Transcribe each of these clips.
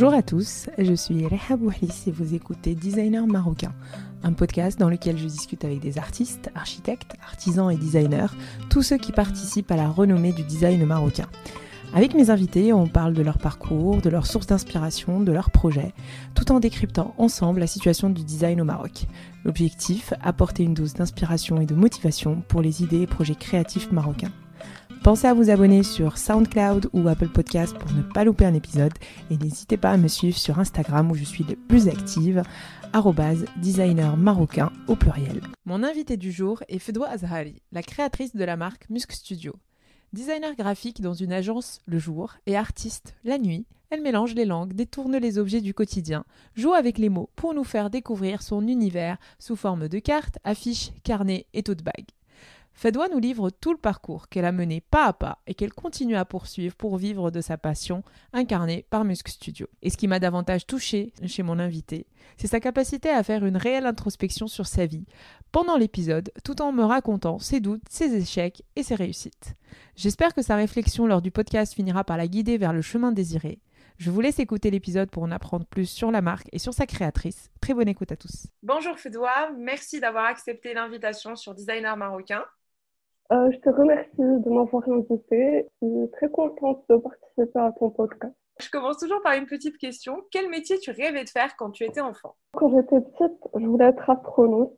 Bonjour à tous, je suis Reha Bouhlis et vous écoutez Designer Marocain, un podcast dans lequel je discute avec des artistes, architectes, artisans et designers, tous ceux qui participent à la renommée du design marocain. Avec mes invités, on parle de leur parcours, de leurs sources d'inspiration, de leurs projets, tout en décryptant ensemble la situation du design au Maroc. L'objectif, apporter une dose d'inspiration et de motivation pour les idées et projets créatifs marocains. Pensez à vous abonner sur SoundCloud ou Apple Podcast pour ne pas louper un épisode et n'hésitez pas à me suivre sur Instagram où je suis le plus active, designer marocain au pluriel. Mon invité du jour est Fedwa Azhari, la créatrice de la marque Musk Studio. Designer graphique dans une agence le jour et artiste la nuit, elle mélange les langues, détourne les objets du quotidien, joue avec les mots pour nous faire découvrir son univers sous forme de cartes, affiches, carnets et tote bag. Fedwa nous livre tout le parcours qu'elle a mené pas à pas et qu'elle continue à poursuivre pour vivre de sa passion incarnée par Musk Studio. Et ce qui m'a davantage touché chez mon invité, c'est sa capacité à faire une réelle introspection sur sa vie pendant l'épisode tout en me racontant ses doutes, ses échecs et ses réussites. J'espère que sa réflexion lors du podcast finira par la guider vers le chemin désiré. Je vous laisse écouter l'épisode pour en apprendre plus sur la marque et sur sa créatrice. Très bonne écoute à tous. Bonjour Fedwa, merci d'avoir accepté l'invitation sur Designer Marocain. Euh, je te remercie de m'avoir invité. Je suis très contente de participer à ton podcast. Je commence toujours par une petite question. Quel métier tu rêvais de faire quand tu étais enfant? Quand j'étais petite, je voulais être astronaute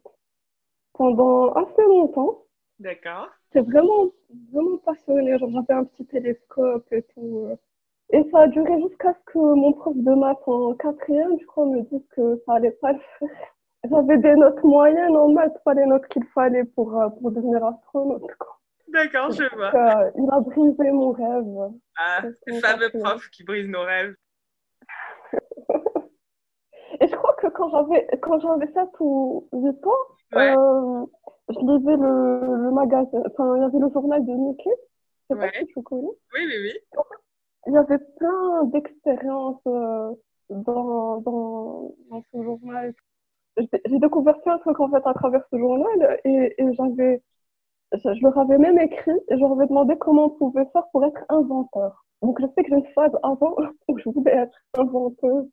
pendant assez longtemps. D'accord. J'étais vraiment, vraiment passionnée. J'avais un petit télescope et tout. Et ça a duré jusqu'à ce que mon prof de maths en quatrième, je crois, me dise que ça allait pas le faire. J'avais des notes moyennes en maths, pas les notes qu'il fallait pour, euh, pour devenir astronaute. D'accord, je vois. Euh, il a brisé mon rêve. Ah, le fameux prof qui brise nos rêves. Et je crois que quand j'avais, quand j'avais 7 ou 8 ans, euh, je lisais le, le magazine, enfin, il y avait le journal de Mickey. Je sais pas si tu connais. Oui, oui, oui. Il y avait plein d'expériences dans, dans, dans ce journal j'ai découvert plein de trucs en fait à travers ce journal et, et j'avais, je, leur avais même écrit et je leur avais demandé comment on pouvait faire pour être inventeur. Donc je sais que j'ai une phase avant où je voulais être inventeuse.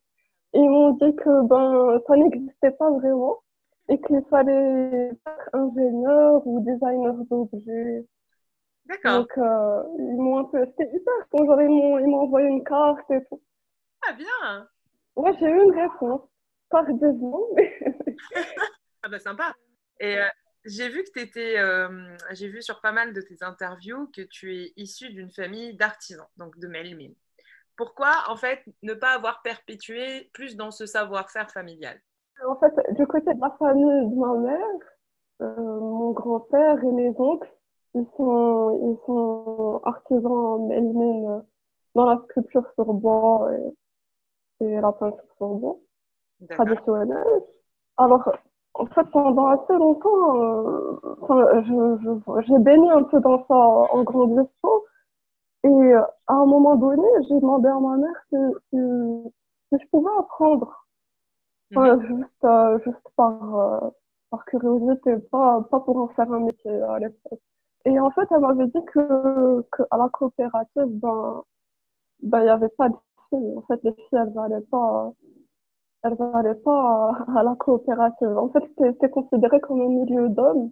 Et ils m'ont dit que ben ça n'existait pas vraiment et qu'il fallait être ingénieur ou designer d'objets. D'accord. Donc euh, ils m'ont un peu, c'était hyper quand genre ils m'ont envoyé une carte et tout. Ah bien. Ouais j'ai eu une réponse tardivement, mais ah bah sympa. Et euh, j'ai vu que tu étais, euh, j'ai vu sur pas mal de tes interviews que tu es issu d'une famille d'artisans, donc de Melmine. Pourquoi, en fait, ne pas avoir perpétué plus dans ce savoir-faire familial? En fait, du côté de la famille de ma mère, euh, mon grand-père et mes oncles, ils sont, ils sont artisans Melmine dans la sculpture sur bois et, et la peinture sur bois traditionnelle. Alors, en fait, pendant assez longtemps, euh, j'ai baigné un peu dans ça en grandissant. Et à un moment donné, j'ai demandé à ma mère si, si, je pouvais apprendre. Mhm. juste, euh, juste par, euh, par curiosité, pas, pas pour en faire un métier à l'époque. Et en fait, elle m'avait dit que, que à la coopérative, ben, ben, il n'y avait pas de filles. En fait, les filles, elles n'allaient pas, elle n'allait pas à, la coopérative. En fait, c'était considéré comme un milieu d'hommes.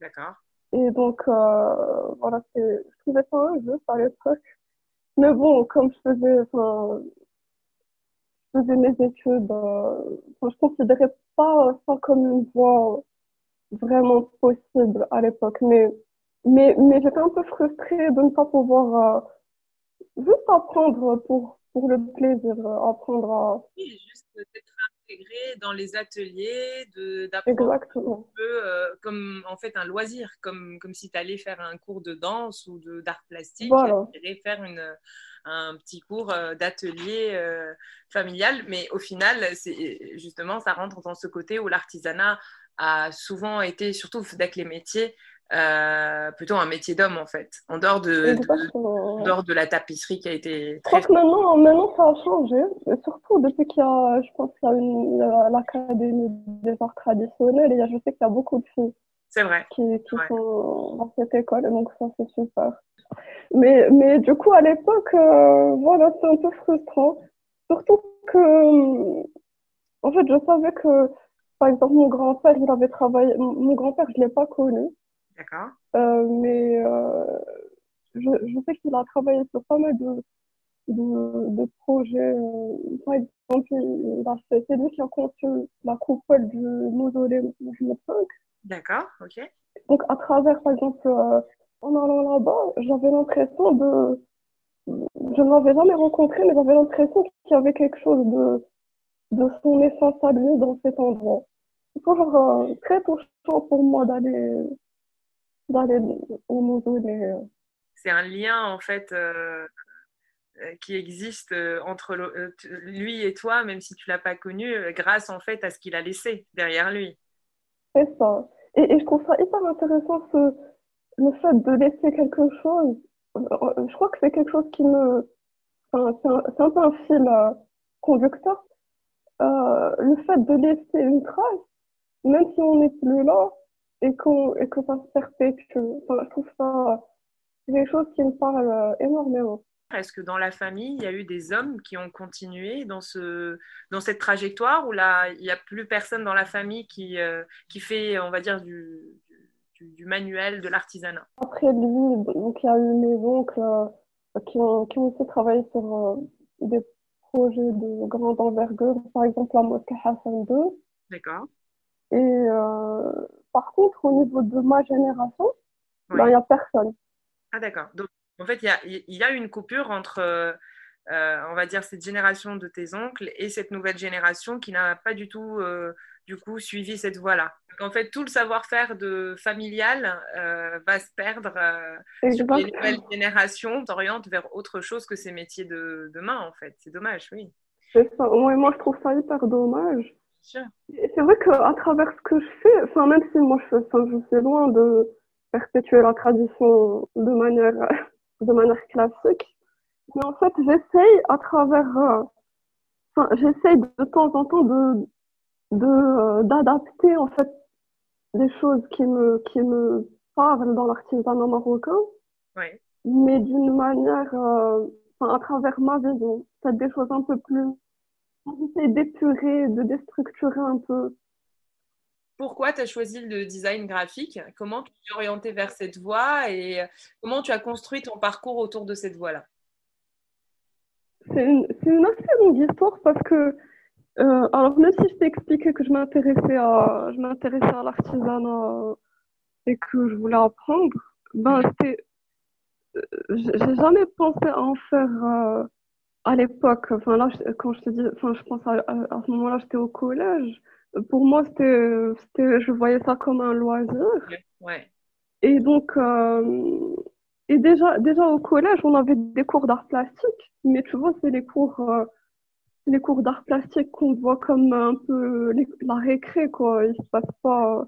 D'accord. Et donc, euh, voilà, je trouvais ça injuste à l'époque. Mais bon, comme je faisais, enfin, je faisais mes études, euh, je considérais pas ça comme une voie vraiment possible à l'époque. Mais, mais, mais j'étais un peu frustrée de ne pas pouvoir euh, juste apprendre pour, pour le plaisir, apprendre à... Oui, d'être intégré dans les ateliers, d'apprendre un peu euh, comme en fait un loisir, comme, comme si tu allais faire un cours de danse ou d'art plastique, voilà. et faire une, un petit cours euh, d'atelier euh, familial, mais au final, justement, ça rentre dans ce côté où l'artisanat a souvent été, surtout avec les métiers, euh, plutôt un métier d'homme en fait, en dehors de, de, de, la tapisserie qui a été très. Je crois que maintenant, maintenant ça a changé, surtout depuis qu'il y a, je pense qu'il y a l'Académie des arts traditionnels et je sais qu'il y a beaucoup de filles c'est vrai. qui, qui sont dans cette école, donc ça c'est super. Mais, mais du coup, à l'époque, euh, voilà, c'est un peu frustrant. Surtout que, en fait, je savais que, par exemple, mon grand-père, il avait travaillé, mon grand-père, je ne l'ai pas connu. D'accord. Euh, mais euh, je, je sais qu'il a travaillé sur pas mal de, de, de projets. euh, Par exemple, c'est lui qui a conçu la coupole du mausolée Mohamed V. D'accord, ok. Donc, à travers, par exemple, euh, en allant là-bas, j'avais l'impression de. Je ne l'avais jamais rencontré, mais j'avais l'impression qu'il y avait quelque chose de, de son essence à lui dans cet endroit. C'est toujours euh, très touchant pour moi d'aller au euh. C'est un lien en fait euh, euh, qui existe euh, entre le- lui et toi, même si tu l'as pas connu, grâce en fait à ce qu'il a laissé derrière lui. C'est ça. Et, et je trouve ça hyper intéressant, ce, le fait de laisser quelque chose. Je crois que c'est quelque chose qui me. Enfin, c'est un, c'est un peu un fil euh, conducteur. Euh, le fait de laisser une trace, même si on n'est plus là, et, que ça se perpétue. Enfin, je trouve ça c'est quelque chose qui me parle euh, énormément. Est-ce que dans la famille, il y a eu des hommes qui ont continué dans, ce, dans cette trajectoire ou là, il n'y a plus personne dans la famille qui, euh, qui fait, on va dire, du, du, du manuel, de l'artisanat? Après lui, donc il y a eu mes oncles euh, qui ont, qui ont aussi travaillé sur euh, des projets de grande envergure, par exemple la mosquée Hassan II. D'accord Et par contre, au niveau de ma génération, ben, il n'y a personne. Ah d'accord. Donc en fait, il y a, il y a une coupure entre, euh, euh, on va dire, cette génération de tes oncles et cette nouvelle génération qui n'a pas du tout, euh, du coup, suivi cette voie-là. En fait, tout le savoir-faire de familial euh, va se perdre les nouvelles générations, t'oriente vers autre chose que ces métiers de, de main, en fait. C'est dommage, oui. C'est ça. Moi, moi, je trouve ça hyper dommage. Sûr. C'est vrai qu'à travers ce que je fais, enfin, même si moi je, enfin, je suis loin de perpétuer la tradition de manière, de manière classique, mais en fait, j'essaye à travers, euh, enfin, j'essaye de temps en temps de, de, euh, d'adapter, en fait, des choses qui me, qui me parlent dans l'artisanat marocain, Oui. mais d'une manière, euh, enfin, à travers ma vision. Peut-être des choses un peu plus, j'essaie d'épurer, de déstructurer un peu. Pourquoi tu as choisi le design graphique? Comment tu t'es orienté vers cette voie et comment tu as construit ton parcours autour de cette voie-là? C'est une, assez longue histoire parce que, euh, alors même si je t'ai expliqué que je m'intéressais à, je m'intéressais à l'artisanat euh, et que je voulais apprendre, ben euh, j'ai j'ai jamais pensé à en faire euh, à l'époque. Enfin là, quand je te dis, enfin je pense à, à, à ce moment-là, j'étais au collège. Pour moi, c'était, c'était, je voyais ça comme un loisir. Ouais. Et donc, euh, et déjà, déjà au collège, on avait des cours d'art plastique, mais tu vois, c'est les cours, euh, les cours d'art plastique qu'on voit comme un peu les- la récré, quoi. Il se passe pas,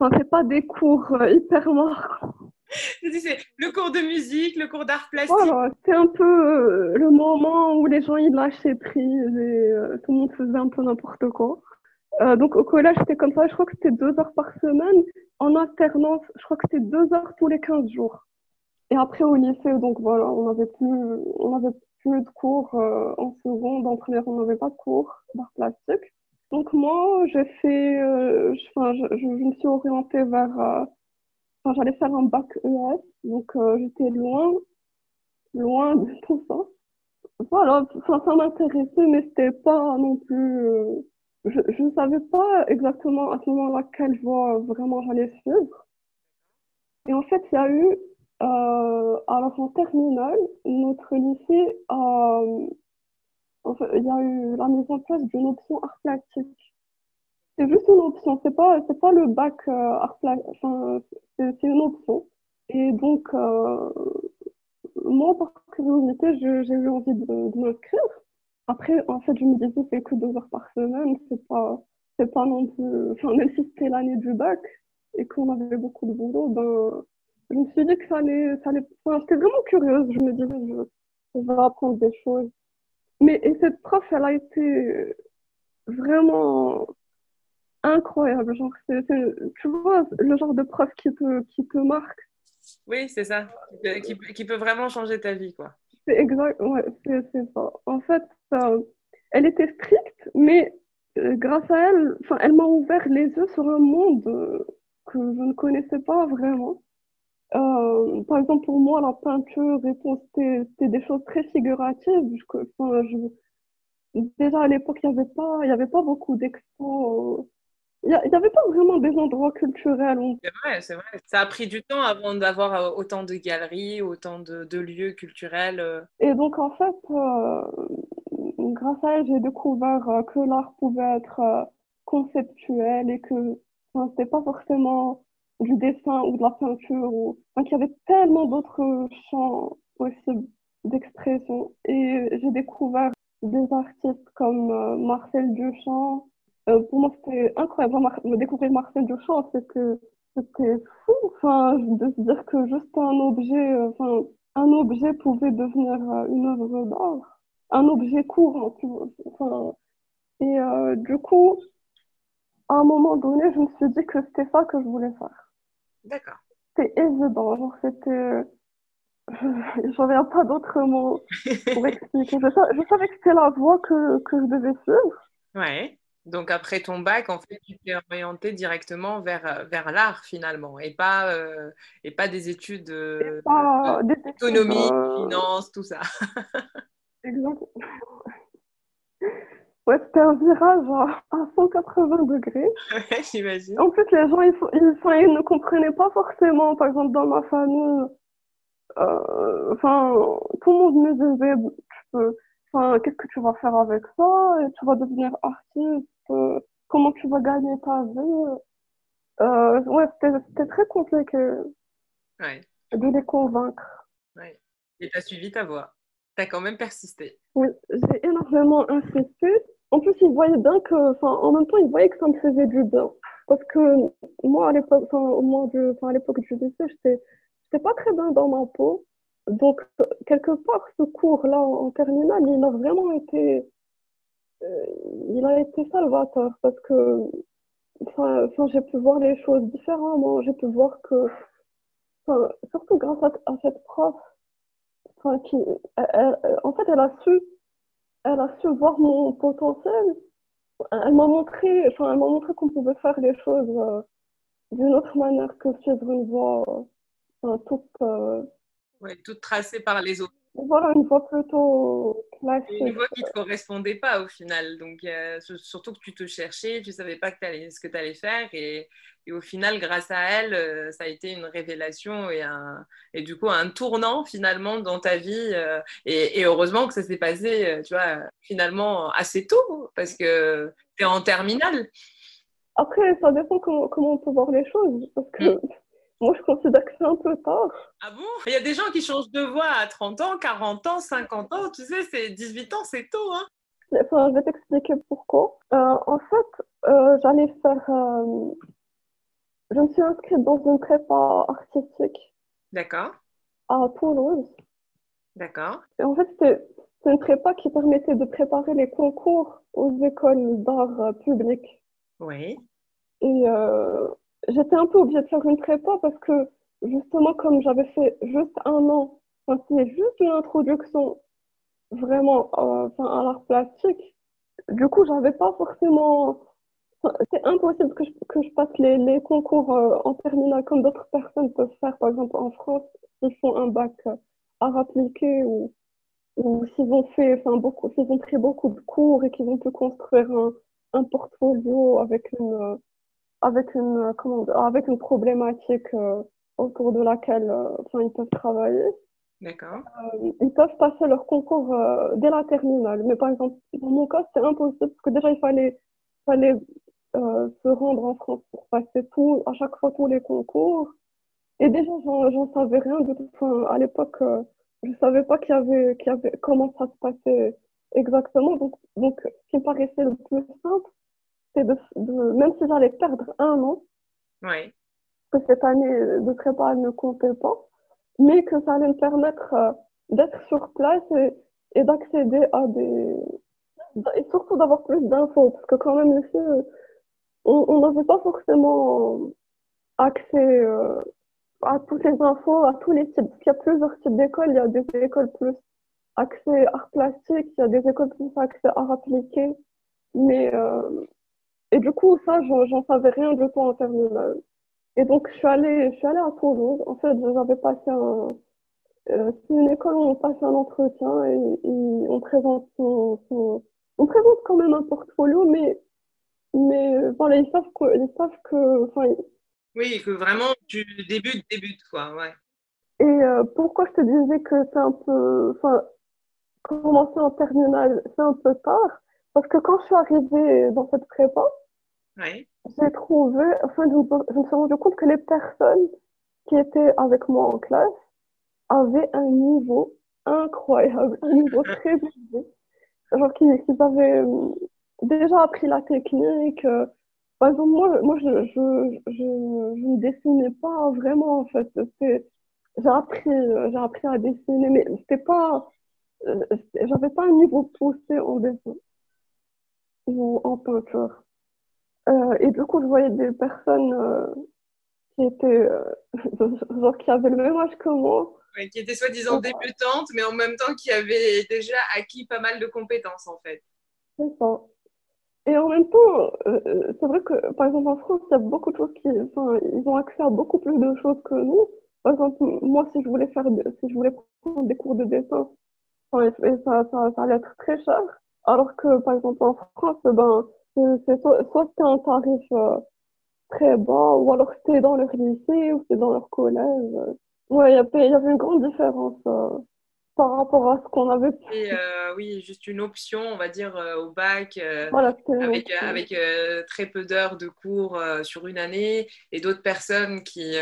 enfin, c'est pas des cours euh, hyper marquants. C'est le cours de musique, le cours d'art plastique. Voilà, c'est un peu euh, le moment où les gens ils lâchaient prise et euh, tout le monde faisait un peu n'importe quoi. Euh, donc au collège, c'était comme ça, je crois que c'était deux heures par semaine. En alternance, je crois que c'était deux heures tous les 15 jours. Et après au lycée, donc voilà, on n'avait plus, on avait plus de cours en seconde, en première, on n'avait pas de cours d'art plastique. Donc moi, j'ai fait, je, je, me suis orientée vers, enfin, j'allais faire un bac ES, donc euh, j'étais loin, loin de tout ça. Voilà, ça, m'intéressait, mais c'était pas non plus. euh, je ne savais pas exactement à ce moment-là quelle voie vraiment j'allais suivre. Et en fait, il y a eu, euh, alors en terminale, notre lycée, euh, en il y a eu la mise en place d'une option art plastique. C'est juste une option, c'est pas, c'est pas le bac euh, art enfin, c'est une option. Et donc, euh, moi, par curiosité, j'ai eu envie de, de m'inscrire. Après, en fait, je me disais, c'est que deux heures par semaine, c'est pas, c'est pas non plus, enfin, même si c'était l'année du bac et qu'on avait beaucoup de boulot, ben, je me suis dit que ça allait, ça allait, enfin, j'étais vraiment curieuse. Je me disais, je, je vais apprendre des choses. Mais, et cette prof, elle a été vraiment incroyable. Genre, c'est, tu vois, le genre de prof qui te, qui te marque. Oui, c'est ça. Qui, qui- qui peut vraiment changer ta vie, quoi. C'est exact, ouais, c'est c'est ça. En fait, euh, elle était stricte, mais euh, grâce à elle, elle m'a ouvert les yeux sur un monde euh, que je ne connaissais pas vraiment. Euh, par exemple, pour moi, la peinture tout, c'était des choses très figuratives. je, déjà à l'époque, il n'y avait pas, y avait pas beaucoup d'expos il n'y avait pas vraiment des endroits culturels. C'est vrai, c'est vrai. Ça a pris du temps avant d'avoir euh, autant de galeries, autant de, lieux culturels. Euh. Et donc, en fait, euh, grâce à elle, j'ai découvert que l'art pouvait être conceptuel et que ce n'était pas forcément du dessin ou de la peinture. Ou... qu'il y avait tellement d'autres champs possibles d'expression. Et j'ai découvert des artistes comme Marcel Duchamp, euh, pour moi, c'était incroyable de découvrir Marcel Duchamp. C'était c'était fou, enfin, de se dire que juste un objet, euh, enfin, un objet pouvait devenir euh, une œuvre d'art, un objet courant. Enfin, et du coup, à un moment donné, je me suis dit que c'était ça que je voulais faire. D'accord. C'était évident, genre c'était, j'en viens pas d'autres mots pour expliquer. Je, je savais que c'était la voie que, que je devais suivre. Ouais. Donc après ton bac, en fait, tu t'es orienté directement vers, euh, vers l'art finalement et pas, euh, et pas des études euh, d'économie, finance, tout ça. Exactement. Ouais, c'était un virage à 180 degrés. Ouais, j'imagine. En plus, les gens, ils, ils, ne comprenaient pas forcément, par exemple, dans ma famille, enfin, tout le monde me disait, tu peux, qu'est-ce que tu vas faire avec ça? Tu vas devenir artiste Comment tu vas gagner ta vie euh, Ouais, c'était très compliqué de les convaincre. Ouais. Et tu as suivi ta voie. Tu as quand même persisté. Oui, j'ai énormément insisté. En plus, ils voyaient bien que, en même temps, ils voyaient que ça me faisait du bien. Parce que moi, à l'époque, au moins à l'époque du lycée, j'étais pas très bien dans ma peau. Donc, quelque part, ce cours-là en terminale, il a vraiment été, euh, il a été salvateur parce que, enfin, j'ai pu voir les choses différemment. J'ai pu voir que, surtout grâce à, cette prof, qui, en fait, elle a su, elle a su voir mon potentiel. Elle m'a montré, enfin, elle m'a montré qu'on pouvait faire les choses euh, d'une autre manière que suivre une voie, enfin, toute, euh, toute tracée par les autres. Voilà, une voie plutôt classique. Une voie qui ne te correspondait pas au final. Donc, euh, surtout que tu te cherchais, tu ne savais pas que ce que tu allais faire. Et, et, au final, grâce à elle, euh, ça a été une révélation et, un, et du coup un tournant finalement dans ta vie. Euh, et, et, heureusement que ça s'est passé, tu vois, finalement assez tôt parce que tu es en terminale. Après, ça dépend comment, comment on peut voir les choses. Parce que. Mm. Moi, je considère que c'est un peu tard. Ah bon? Il y a des gens qui changent de voix à 30 ans, 40 ans, 50 ans. Tu sais, c'est 18 ans, c'est tôt. Hein enfin, je vais t'expliquer pourquoi. Euh, en fait, euh, j'allais faire. Euh, je me suis inscrite dans une prépa artistique. D'accord. À Toulouse. D'accord. Et en fait, c'est une prépa qui permettait de préparer les concours aux écoles d'art publiques. Oui. Et j'étais un peu obligée de faire une prépa parce que justement, comme j'avais fait juste un an, enfin, c'était juste une introduction vraiment euh, à l'art plastique, du coup, j'avais pas forcément. C'est impossible que je, que je passe les, les concours euh, en terminale comme d'autres personnes peuvent faire, par exemple en France, s'ils font un bac euh, art appliqué ou, ou s'ils ont fait, enfin, beaucoup, s'ils ont pris beaucoup de cours et qu'ils ont pu construire un, un portfolio avec une, avec une, comment, avec une problématique euh, autour de laquelle euh, enfin, ils peuvent travailler. D'accord. Euh, ils peuvent passer leur concours dès la terminale. Mais par exemple, dans mon cas, c'est impossible parce que déjà, il fallait, fallait se rendre en France pour passer tout, à chaque fois tous les concours. Et déjà, j'en savais rien de tout. Enfin, à l'époque, je savais pas qu'il y avait, qu'il y avait, comment ça se passait exactement. Donc, donc, ce qui me paraissait le plus simple, de, même si j'allais perdre un an, que cette année de prépa ne comptait pas, mais que ça allait me permettre euh, d'être sur place et, d'accéder à des. et surtout d'avoir plus d'infos, parce que quand même ici, on n'avait pas forcément accès euh, à toutes les infos, à tous les types. Parce qu'il y a plusieurs types d'écoles, il y a des écoles plus accès art plastique, il y a des écoles ont accès art appliqué. Mais, euh, et du coup, ça, j'en savais rien du tout en terminale. Et donc, je suis allée, je suis allée à Toulouse. En fait, j'avais passé un, euh, c'est une école où on passe un entretien et, on présente son, on présente quand même un portfolio, mais, mais voilà, ils savent que, ils savent que, enfin, oui, que vraiment tu débutes, débutes, quoi, ouais. Et euh, pourquoi je te disais que c'est un peu, enfin, commencer en terminale, c'est un peu tard, parce que quand je suis arrivée dans cette prépa, j'ai trouvé, enfin, je me suis rendu compte que les personnes qui étaient avec moi en classe avaient un niveau incroyable, un niveau très élevé. Genre qu'ils avaient euh, déjà appris la technique. Euh, par exemple, moi, moi je, je, je, je ne dessinais pas vraiment, en fait. J'ai appris, j'ai appris à dessiner, mais c'était pas, euh, j'avais pas un niveau poussé en dessin ou en peinture. Euh, et du coup, je voyais des personnes euh, qui étaient, genre, qui avaient le même âge que moi. qui étaient soi-disant débutantes, mais en même temps qui avaient déjà acquis pas mal de compétences, en fait. C'est ça. Et en même temps, c'est vrai que, par exemple, en France, il y a beaucoup de choses qui, enfin, ils ont accès à beaucoup plus de choses que nous. Par exemple, moi, si je voulais faire, si je voulais prendre des cours de dessin, ça, ça, ça, allait être très cher. Alors que, par exemple, en France, ben, c'est soit, c'était un tarif euh, très bas, ou alors c'était dans leur lycée, ou c'était dans leur collège. Ouais, il y avait une grande différence. Euh par rapport à ce qu'on avait Et, euh, oui, juste une option, on va dire, euh, au bac, euh, avec, avec très peu d'heures de cours sur une année, et d'autres personnes qui,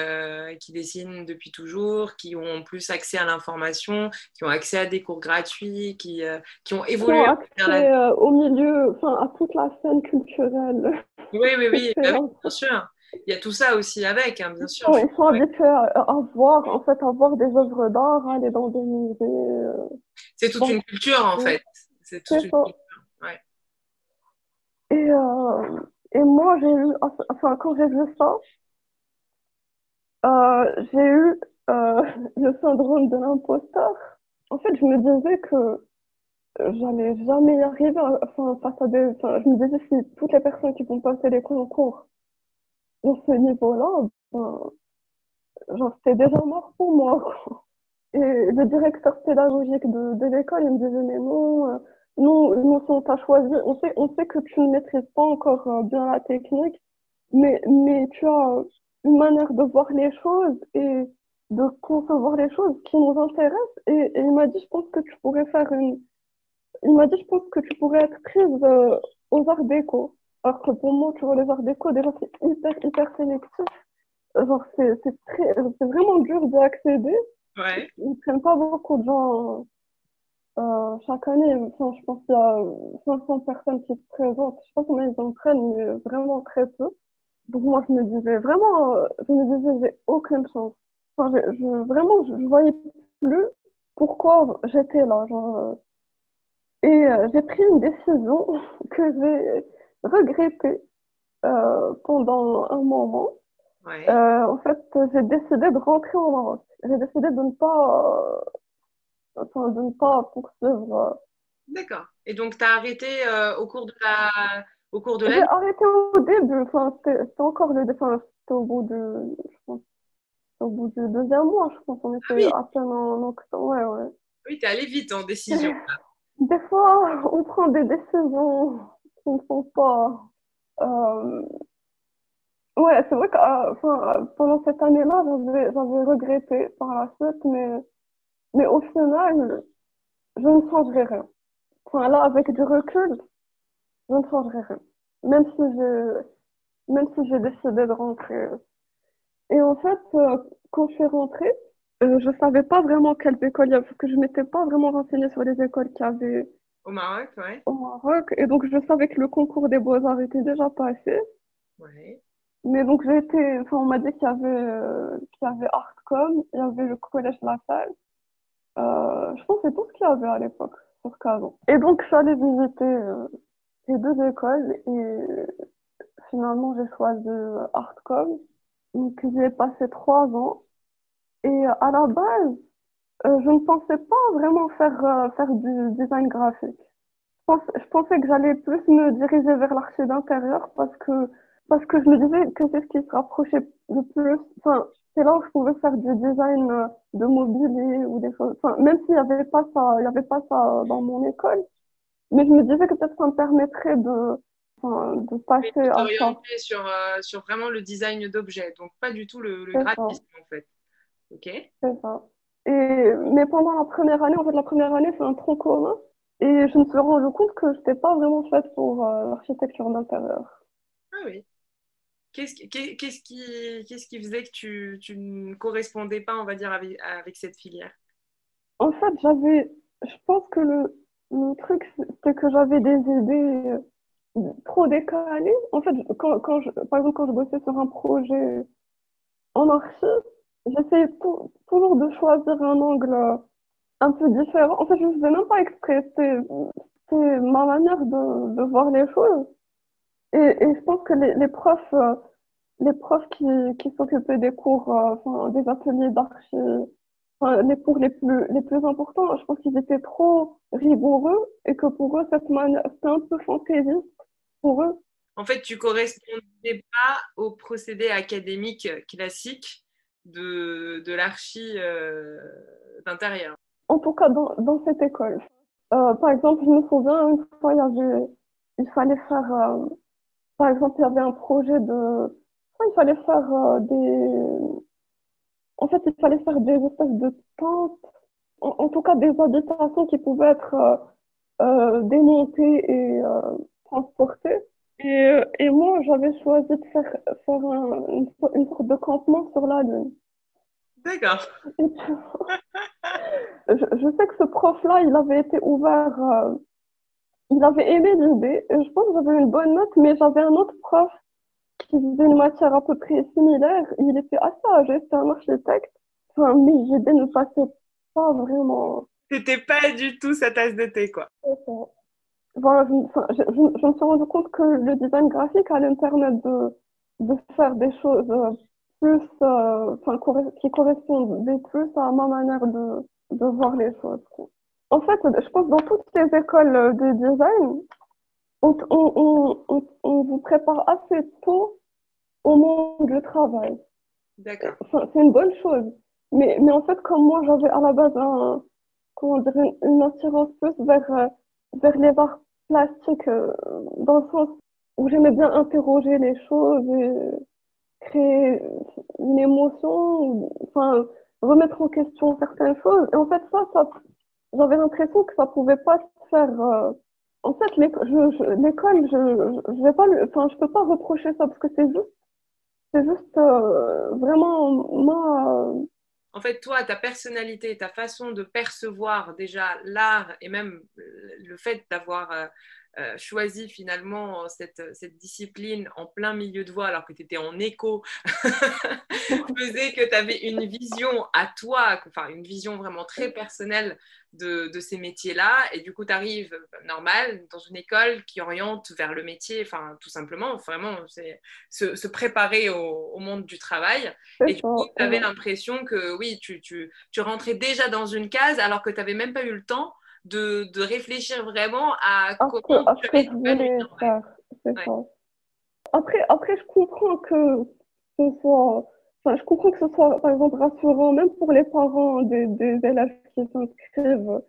qui dessinent depuis toujours, qui ont plus accès à l'information, qui ont accès à des cours gratuits, qui, qui ont évolué. Qui ont accès au milieu, enfin, à toute la scène culturelle. Oui, oui, oui, bah bien sûr il y a tout ça aussi avec, hein, bien sûr. ils sont habitués à, voir, en fait, à voir des œuvres d'art, aller dans des musées. Euh. C'est toute une culture, en fait. C'est toute une culture. Ouais. Et, euh, et moi, j'ai eu, enfin, quand j'ai vu ça, euh, j'ai eu le syndrome de l'imposteur. En fait, je me disais que j'allais jamais y arriver, enfin, face à des, enfin, je me disais si toutes les personnes qui vont passer les concours ce niveau-là, ben, genre, c'était déjà mort pour moi. Et le directeur pédagogique de, l'école, il me disait, mais non, euh, nous, nous, on t'a choisi, on sait, on sait que tu ne maîtrises pas encore euh, bien la technique, mais, mais tu as une manière de voir les choses et de concevoir les choses qui nous intéressent. Et, il m'a dit, je pense que tu pourrais faire une, il m'a dit, je pense que tu pourrais être prise euh, aux arts déco. Alors que pour moi, tu vois, les arts déco, déjà, c'est hyper, hyper sélectif. Genre, c'est très, c'est vraiment dur d'y accéder. Ouais. Ils ne prennent pas beaucoup de gens euh, chaque année. Enfin, je pense qu'il y a 500 personnes qui se présentent. Je sais pas combien ils en prennent, mais vraiment très peu. Donc moi, je me disais vraiment, je me disais, j'ai aucune chance. Enfin, je, je, vraiment, je, ne voyais plus pourquoi j'étais là. Genre, et euh, j'ai pris une décision que j'ai regretté euh, pendant un moment. Euh, en fait, j'ai décidé de rentrer au Maroc. J'ai décidé de ne pas, euh, enfin, de ne pas poursuivre. D'accord. Et donc, tu as arrêté au cours de la, au cours de J'ai arrêté au début. Enfin, c'était encore le, enfin, c'était au bout de, je pense, au bout du deuxième mois, je pense. On était ah à peine en octobre. Ouais, ouais. Oui, es allé vite en décision. Des fois, on prend des décisions qui ne sont pas. Euh... Ouais, c'est vrai que euh, pendant cette année-là, j'avais, j'avais regretté par la suite, mais, mais au final, je ne changerai rien. Enfin, là, avec du recul, je ne changerai rien. Même si j'ai, même si j'ai décidé de rentrer. Et en fait, euh, quand je suis rentrée, euh, je savais pas vraiment quelles écoles il y avait, parce que je m'étais pas vraiment renseignée sur les écoles qui avaient au Maroc, oui. Au Maroc. Et donc, je savais que le concours des beaux-arts était déjà passé. Oui. Mais donc, j'ai été, enfin, on m'a dit qu'il y avait, euh, qu'il y avait Artcom, il y avait le collège La Salle. Euh, je pense que c'est tout ce qu'il y avait à l'époque, sur. Et donc, allée visiter euh, les deux écoles et finalement, j'ai choisi Artcom. Donc, j'y ai passé trois ans. Et à la base, euh, je ne pensais pas vraiment faire, euh, faire du design graphique. Je, pensais que j'allais plus me diriger vers l'archi d'intérieur parce que, parce que je me disais que c'est ce qui se rapprochait le plus. Enfin, c'est là où je pouvais faire du design euh, de mobilier ou des choses. Enfin, même s'il n'y avait pas ça, il y avait pas ça dans mon école. Mais je me disais que peut-être ça me permettrait de, de passer à ça. sur, sur vraiment le design d'objets, donc pas du tout le, le graphisme en fait. Ok. C'est ça. Et, mais pendant la première année, en fait, la première année, c'est un tronc commun. Et je me suis rendu compte que je n'étais pas vraiment faite pour euh, l'architecture d'intérieur. Ah oui. Qu'est-ce qui, qu'est-ce qui, qu'est-ce qui faisait que tu, tu, ne correspondais pas, on va dire, avec, avec cette filière? En fait, j'avais. Je pense que le, le truc, c'était que j'avais des idées euh, trop décalées. En fait, quand, quand je, par exemple, quand je bossais sur un projet en archi, j'essayais toujours de choisir un angle un peu différent. En fait, je ne faisais même pas exprès. C'est ma manière de, voir les choses. Et, je pense que les, profs, les profs qui, qui s'occupaient des cours, euh, des ateliers d'archi, les cours les plus, les plus importants, je pense qu'ils étaient trop rigoureux et que pour eux, cette manière, c'était un peu fantaisiste pour eux. En fait, tu correspondais pas au procédé académique classique de, de l'archi euh, d'intérieur En tout cas, dans, dans cette école. Euh, par exemple, je me souviens, une fois, il, y avait, il fallait faire, euh, par exemple, il y avait un projet de, il fallait faire des, en fait, il fallait faire des espèces de tentes, en, tout cas des habitations qui pouvaient être démontées et transportées. Et, et moi, j'avais choisi de faire, faire un, une, une, sorte de campement sur la Lune. D'accord. je, je, sais que ce prof-là, il avait été ouvert, euh, il avait aimé l'idée. Et je pense que j'avais une bonne note, mais j'avais un autre prof qui faisait une matière à peu près similaire. Il était assez âgé, c'était un architecte. Enfin, mais l'idée ne passait pas vraiment. C'était pas du tout sa tasse de thé, quoi. C'est ça voilà, je, je, je, me suis rendu compte que le design graphique allait me permettre de, de faire des choses euh, plus, euh, enfin, qui correspondent plus à ma manière de, de voir les choses. En fait, je pense que dans toutes les écoles de design, on, on, on, on vous prépare assez tôt au monde du travail. D'accord. Enfin, c'est une bonne chose. Mais, mais en fait, comme moi, j'avais à la base un, comment dire, une, une attirance plus vers, euh, vers les arts plastique euh, dans le sens où j'aimais bien interroger les choses et créer une émotion, enfin, remettre en question certaines choses. Et en fait, ça, ça j'avais l'impression que ça pouvait pas se faire. Euh, en fait, l'école, je, je, je vais pas, enfin, je peux pas reprocher ça parce que c'est juste, c'est juste euh, vraiment moi en fait, toi, ta personnalité, ta façon de percevoir déjà l'art et même le fait d'avoir euh, euh, choisi finalement cette, cette, discipline en plein milieu de voix alors que tu étais en écho faisait que tu avais une vision à toi, enfin une vision vraiment très personnelle de, de ces métiers-là. Et du coup, tu arrives normal dans une école qui oriente vers le métier, enfin tout simplement, vraiment, c'est se, se, préparer au, au, monde du travail. Et du coup, tu avais l'impression que oui, tu, tu, tu rentrais déjà dans une case alors que tu n'avais même pas eu le temps de, de réfléchir vraiment à comment après, tu faire. Après, après, je comprends que ce soit, enfin, je comprends que ce soit, par exemple, rassurant, même pour les parents des, des élèves qui s'inscrivent,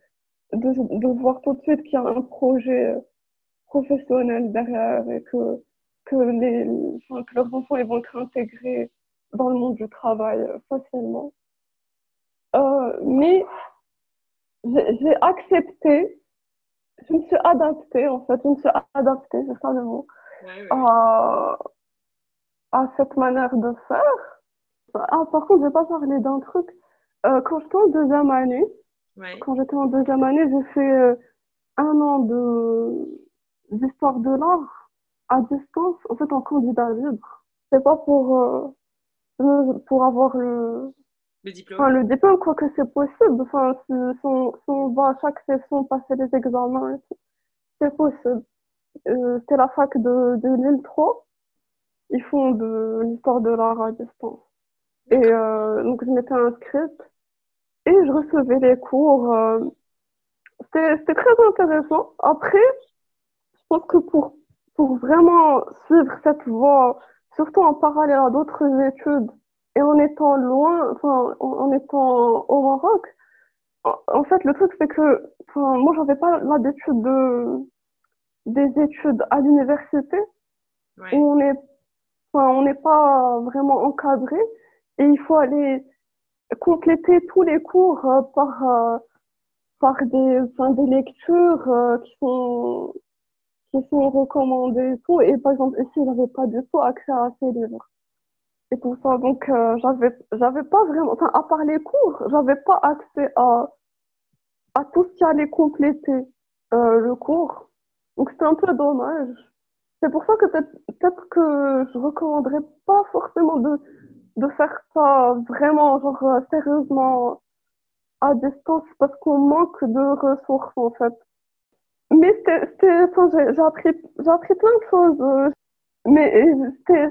de, de voir tout de suite qu'il y a un projet professionnel derrière et que, que, les, enfin, que leurs enfants ils vont être intégrés dans le monde du travail facilement. Euh, mais j'ai accepté, je me suis adaptée, en fait, je me suis adaptée, c'est ça le mot, À, à, cette manière de faire. Ah, par contre, je vais pas parler d'un truc. Euh, quand j'étais en deuxième année, quand j'étais en deuxième année, j'ai fait euh, un an de d'histoire de l'art à distance, en fait, en candidat libre. C'est pas pour, euh, pour avoir le, le diplôme enfin, Le quoi que c'est possible. Enfin, si, on, on, va à chaque session passer les examens, c'est possible. Euh, c'est la fac de, de Lille 3. Ils font de l'histoire de l'art à distance. Et euh, donc, je m'étais inscrite. et je recevais les cours. Euh, c'était très intéressant. Après, je pense que pour, pour vraiment suivre cette voie, surtout en parallèle à d'autres études, et en étant loin, enfin, en, étant au Maroc, en, fait, le truc, c'est que enfin, moi, j'avais pas l'habitude de, des études à l'université, où on est, enfin, on n'est pas vraiment encadré, et il faut aller compléter tous les cours euh, par, euh, par des, enfin, des lectures euh, qui sont qui sont recommandées et tout. Et par exemple, ici, j'avais pas du tout accès à ces livres. Et tout ça. Donc, j'avais, j'avais pas vraiment, enfin, à part les cours, j'avais pas accès à, à tout ce qui allait compléter le cours. Donc, c'était un peu dommage. C'est pour ça que peut-être, que je recommanderais pas forcément de, de faire ça vraiment, genre, euh, sérieusement à distance parce qu'on manque de ressources, en fait. Mais c'était, j'ai appris, j'ai appris plein de choses. Euh, mais c'était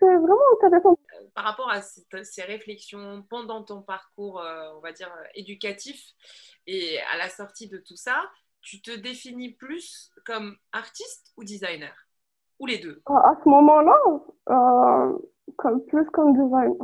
vraiment intéressant. Par rapport à ces réflexions pendant ton parcours, euh, on va dire, éducatif et à la sortie de tout ça, tu te définis plus comme artiste ou designer? Ou les deux? À ce moment-là, euh, comme, plus comme designer.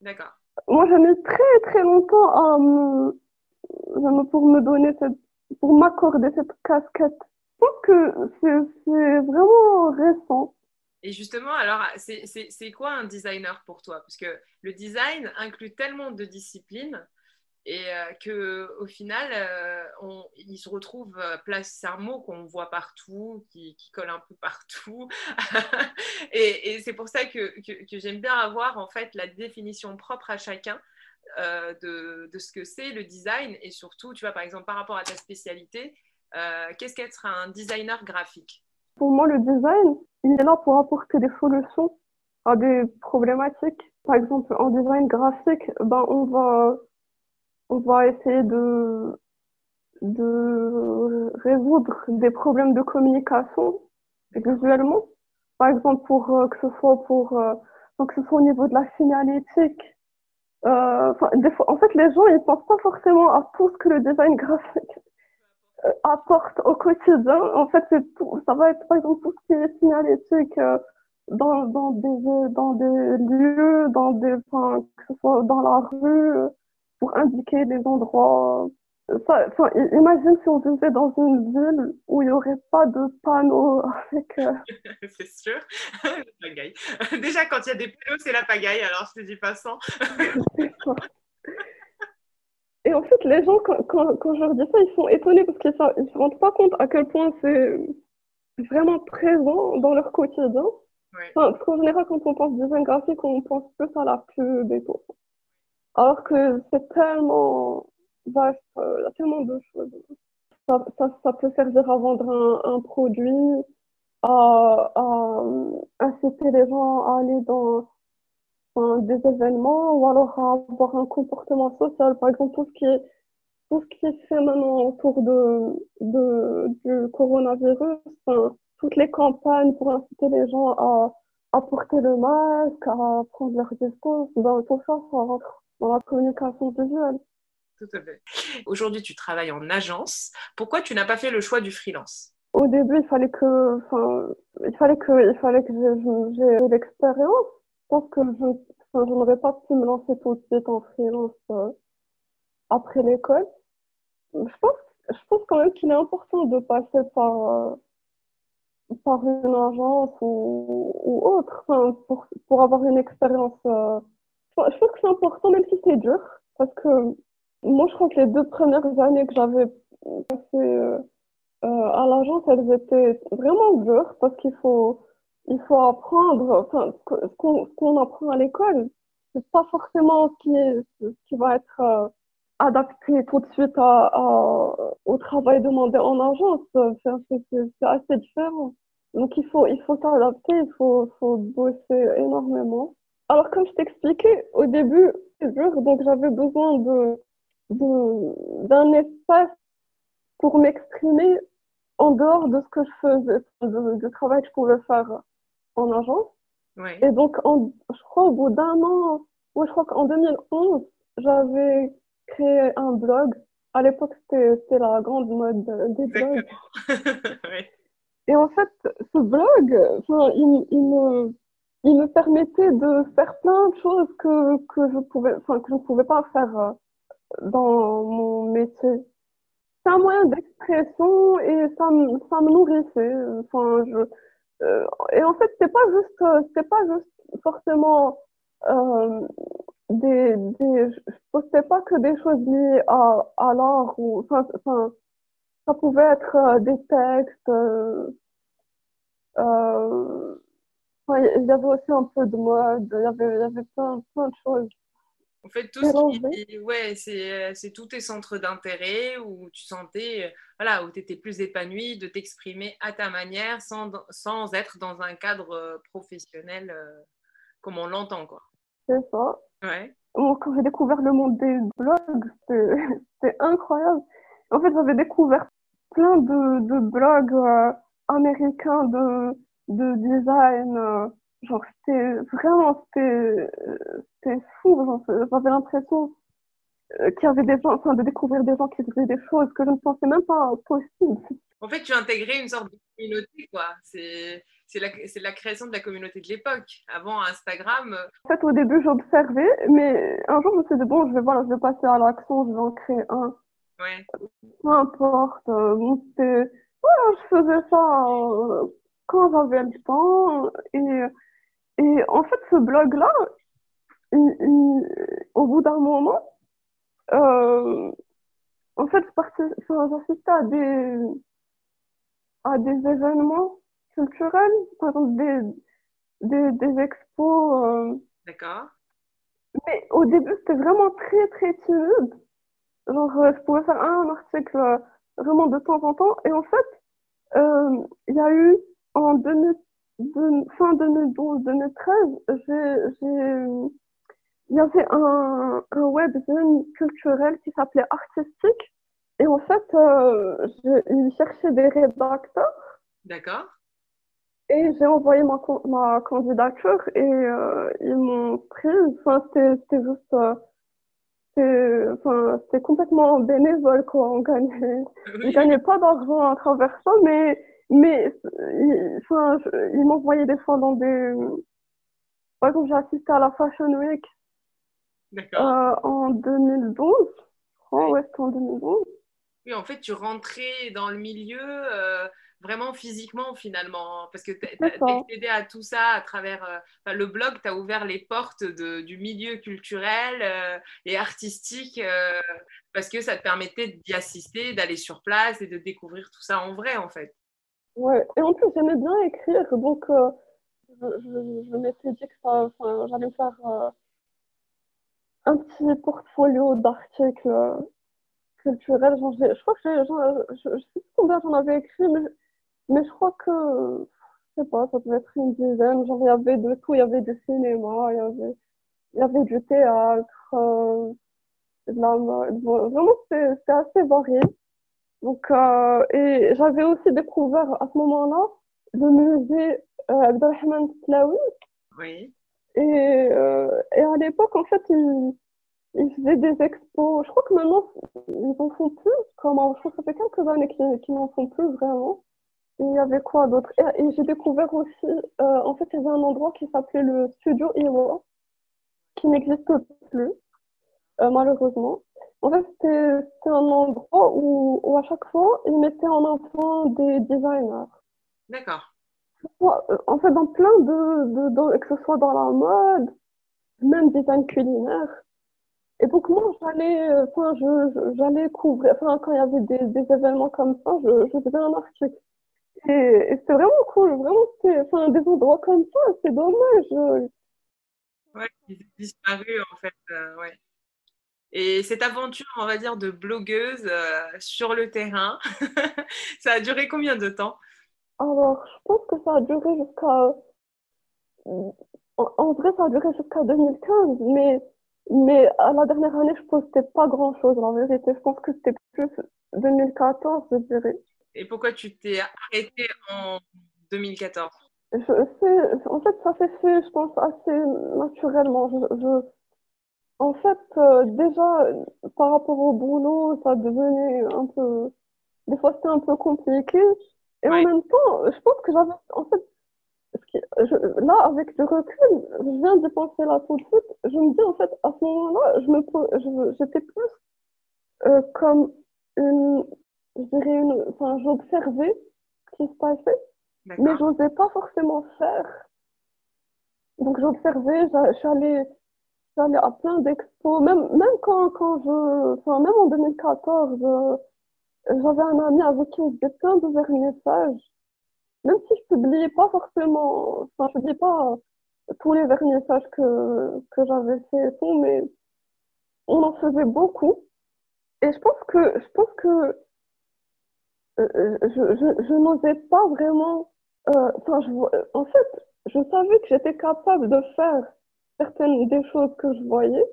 D'accord. Moi, j'ai mis très très longtemps à me, pour me donner cette, pour m'accorder cette casquette. Je pense que c'est vraiment récent. Et justement, alors, c'est quoi un designer pour toi? Parce que le design inclut tellement de disciplines et euh, que final, euh, il se retrouve euh, place. C'est un mot qu'on voit partout, qui, colle un peu partout, et, c'est pour ça que, j'aime bien avoir en fait la définition propre à chacun. de, de, ce que c'est le design et surtout, tu vois, par exemple, par rapport à ta spécialité, qu'est-ce qu'être un designer graphique? Pour moi, le design, il est là pour apporter des solutions à des problématiques. Par exemple, en design graphique, ben, on va on va essayer de, de résoudre des problèmes de communication visuellement. Par exemple, pour euh, que ce soit pour euh, que ce soit au niveau de la signalétique. Euh, des fois, en fait, les gens ils pensent pas forcément à tout ce que le design graphique apporte au quotidien. En fait, c'est tout. Ça va être par exemple tout ce qui est signalétique dans dans des dans des lieux, dans des enfin, que ce soit dans la rue pour indiquer des endroits. Enfin, imagine si on vivait dans une ville où il n'y aurait pas de panneaux avec. Euh, c'est sûr, la pagaille. Déjà, quand il y a des panneaux, c'est la pagaille, alors je te dis pas sans. Et en fait, les gens, quand, quand, quand, je leur dis ça, ils sont étonnés parce qu'ils ne se rendent pas compte à quel point c'est vraiment présent dans leur quotidien. parce qu'en général, quand on pense design graphique, on pense plus à la pub et tout. Alors que c'est tellement vaste, euh, il y a tellement de choses. Ça, ça, ça, peut servir à vendre un, un produit, à, à, inciter les gens à aller dans des événements ou alors à avoir un comportement social. Par exemple, tout ce qui est, tout ce qui est fait maintenant autour de, de, du coronavirus, toutes les campagnes pour inciter les gens à, à porter le masque, à prendre leur distance, ben, tout ça, ça rentre dans la communication visuelle. Tout à fait. Aujourd'hui, tu travailles en agence. Pourquoi tu n'as pas fait le choix du freelance? Au début, il fallait que, enfin, il fallait que, il fallait que j'ai l'expérience. Je pense que je, enfin, n'aurais pas pu me lancer tout de suite en freelance euh, après l'école. Je pense, je pense quand même qu'il est important de passer par, euh, par une agence ou, ou autre, pour, pour avoir une expérience. Euh, je pense que c'est important, même si c'est dur, parce que moi, je crois que les deux premières années que j'avais passées euh, euh, à l'agence, elles étaient vraiment dures, parce qu'il faut, il faut apprendre, enfin, ce qu'on apprend à l'école, c'est pas forcément ce qui, ce qui va être euh, adapté tout de suite à, à, au travail demandé en agence. C'est assez différent. Donc, il faut, il faut s'adapter, il faut, faut bosser énormément. Alors, comme je t'expliquais, au début, c'est dur, donc j'avais besoin de, d'un espace pour m'exprimer en dehors de ce que je faisais, du travail que je pouvais faire en agence. Et donc, en, je crois au bout d'un an, moi je crois qu'en 2011, j'avais créer un blog. À l'époque, c'était la grande mode des blogs. Et en fait, ce blog, il, il, me, il me permettait de faire plein de choses que, que je pouvais, enfin, que je ne pouvais pas faire euh, dans mon métier. C'est un moyen d'expression et ça me, ça me nourrissait. Enfin, je, euh, et en fait, c'est pas juste, euh, c'est pas juste forcément euh, des, des, je postais pas que des choses liées à, à l'art ou, enfin, enfin, ça pouvait être des textes. Euh, euh, il y avait aussi un peu de mode, il y avait, il y avait plein, plein de choses. En fait, tout ce qui, ouais, c'est tous tes centres d'intérêt où tu sentais, voilà, où tu étais plus épanoui de t'exprimer à ta manière sans, sans, être dans un cadre euh, professionnel euh, comme on l'entend, quoi. C'est ça. Ouais. quand j'ai découvert le monde des blogs, c'était incroyable. En fait, j'avais découvert plein de, de blogs euh, américains de, de design genre c'était vraiment c'était fou j'avais l'impression euh, qu'il y avait des gens enfin de découvrir des gens qui faisaient des choses que je ne pensais même pas possible en fait tu as intégré une sorte de communauté quoi c'est c'est la, la, création de la communauté de l'époque. Avant Instagram. Euh, en fait, au début, j'observais, mais un jour, je me suis dit, bon, je vais, voilà, je vais passer à l'action, je vais en créer un. Ouais. Peu importe. Euh, voilà, je faisais ça quand j'avais le temps. Et et en fait, ce blog-là, au bout d'un moment, euh, en fait, j'assistais à des, à des événements culturels, par exemple des, des, des expos. Euh. D'accord. Mais au début, c'était vraiment très, très timide. Genre, euh, je pouvais faire un article euh, vraiment de temps en temps. Et en fait, il y a eu en 2000, de, fin 2012-2013, il y avait un, un webzine culturel qui s'appelait Artistique. Et en fait, euh, il cherchait des rédacteurs. D'accord. Et j'ai envoyé ma, ma candidature et euh, ils m'ont pris. Enfin, c'était juste. Euh, enfin, c'était complètement bénévole, quoi. On gagnait, oui. gagnait pas d'argent à travers ça, mais mais il, enfin, il m'envoyait des fois dans des. Par exemple, j'ai assisté à la Fashion Week euh, en 2012. Oh, ouais, c'était en 2012. Oui, en fait, tu rentrais dans le milieu euh, vraiment physiquement, finalement, parce que tu as aidé à tout ça à travers euh, le blog, tu as ouvert les portes de, du milieu culturel euh, et artistique, parce que ça te permettait d'y assister, d'aller sur place et de découvrir tout ça en vrai, en fait. Ouais, et en plus, j'aimais bien écrire, donc euh, je, je, je m'étais dit que j'allais faire euh, un petit portfolio d'articles euh, culturels. Genre, je crois que j'ai, je, sais combien j'en avais écrit, mais, mais je crois que, je sais pas, ça devait être une dizaine. Genre, il y avait de tout, il y avait du cinéma, il y avait, il y avait du théâtre, de la mode. vraiment, c'était assez varié. Donc, euh, et j'avais aussi découvert à ce moment-là le musée euh, Abdelrahman Tlaoui. Oui. Et, euh, et à l'époque, en fait, ils, ils faisaient des expos. Je crois que maintenant, ils en font plus. Comment Je crois que ça fait quelques années qu'ils n'en font plus vraiment. Et il y avait quoi d'autre? Et, j'ai découvert aussi, euh, en fait, il y avait un endroit qui s'appelait le Studio Hero, qui n'existe plus, euh, malheureusement. En fait, c'était un endroit où, où, à chaque fois, ils mettaient en avant des designers. D'accord. Euh, en fait, dans plein de, de, que ce soit dans la mode, même design culinaire. Et donc moi, j'allais, euh, enfin, je, j'allais couvrir, enfin, quand il y avait des, des événements comme ça, je, je faisais un article. Et, et c'était vraiment cool, vraiment, c'était, enfin, des endroits comme ça, c'est dommage. Ouais, ils ont disparu, en fait, euh, ouais. Et cette aventure, on va dire, de blogueuse euh, sur le terrain, ça a duré combien de temps? Alors, je pense que ça a duré jusqu'à... En, vrai, ça a duré jusqu'à 2015, mais, mais à la dernière année, je postais pas grand-chose, en vérité. Je pense que c'était plus 2014, je dirais. Et pourquoi tu t'es arrêtée en 2014 je, En fait, ça s'est fait, je pense, assez naturellement. je en fait, euh, déjà, par rapport au boulot, ça devenait un peu. Des fois, c'était un peu compliqué. Et en même temps, je pense que j'avais. En fait, là, avec du recul, je viens d'y penser là tout de suite. Je me dis, en fait, à ce moment-là, je me, j'étais plus euh, comme une. Je dirais une. Enfin, j'observais ce qui se passait, mais j'osais pas forcément faire. Donc, j'observais, j'allais j'allais à plein d'expos, même, même quand, quand je, enfin, même en 2014, j'avais un ami avec qui je faisais plein de vernissages. Même si je publiais pas forcément, enfin, je publiais pas tous les vernissages que, que j'avais fait et tout, mais on en faisait beaucoup. Et je pense que, je pense que, euh, je, je, je n'osais pas vraiment, euh, enfin, je, en fait, je savais que j'étais capable de faire certaines des choses que je voyais,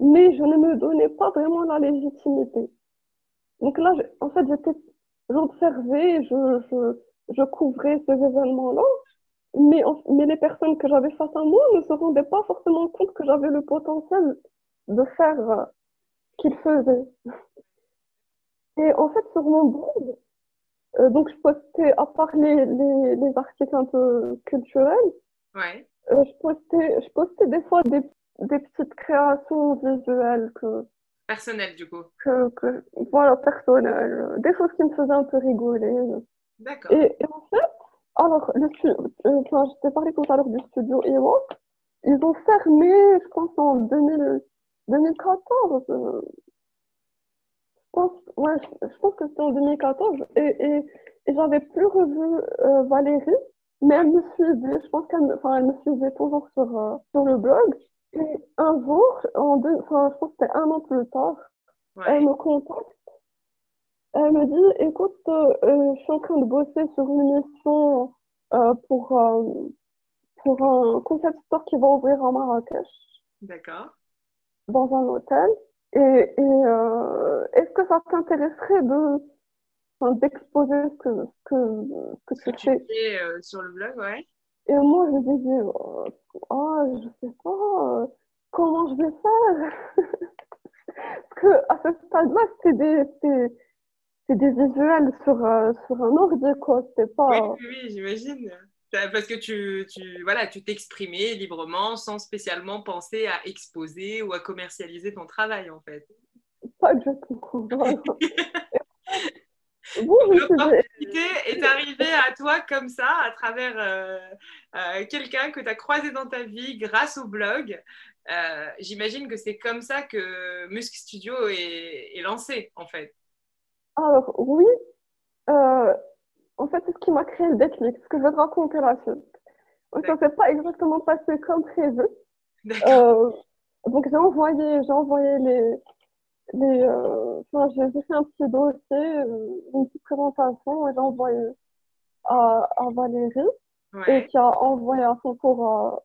mais je ne me donnais pas vraiment la légitimité. Donc là, en fait, j'étais, j'observais, je, je, je couvrais ces événements-là, mais, mais les personnes que j'avais face à moi ne se rendaient pas forcément compte que j'avais le potentiel de faire euh, ce qu'ils faisaient. Et en fait, sur mon blog, euh, donc je postais, à part les, les, les articles un peu culturels, ouais. Euh, je, postais, je postais des fois des, des petites créations visuelles que. Personnelles, du coup. Que, que, voilà, personnelles. Des choses qui me faisaient un peu rigoler. D'accord. Et, et, en fait, alors, le, euh, enfin, je t'ai parlé tout à l'heure du studio Ewok. Ils ont fermé, je pense, en 2000, 2014. Je pense, ouais, je, pense que c'était en 2014. Et, et, et j'avais plus revu euh, Valérie. Mais elle me suivait, je pense qu'elle enfin, elle me suivait toujours sur, euh, sur le blog. Et un jour, en deux, enfin, je pense que c'était un an plus tard, elle me contacte. Elle me dit, écoute, euh, euh, je suis en train de bosser sur une mission pour, pour un concept store qui va ouvrir à Marrakech. D'accord. Dans un hôtel. Et, et est-ce que ça t'intéresserait de d'exposer ce que, que, que, ce que tu fais euh, sur le blog, ouais. Et moi, je me disais, oh, oh, je sais pas, euh, comment je vais faire? Parce que à ce stade-là, c'était des, c'est des visuels sur, euh, sur un ordi, quoi. C'était pas... Oui, oui, j'imagine. Parce que tu, tu voilà, tu t'exprimais librement sans spécialement penser à exposer ou à commercialiser ton travail, en fait. Pas du tout. L'opportunité est arrivée à toi comme ça, à travers euh, euh, quelqu'un que tu as croisé dans ta vie grâce au blog. Euh, j'imagine que c'est comme ça que Musk Studio est, lancé, en fait. Alors, oui. en fait, c'est ce qui m'a créé le déclic, ce que je vais te raconter la suite. Ça ne s'est pas exactement passé comme prévu. donc, j'ai envoyé, j'ai envoyé les, mais euh, j'ai fait un petit dossier, euh, une petite présentation et j'ai envoyé à, à Valérie et qui a envoyé à son tour euh,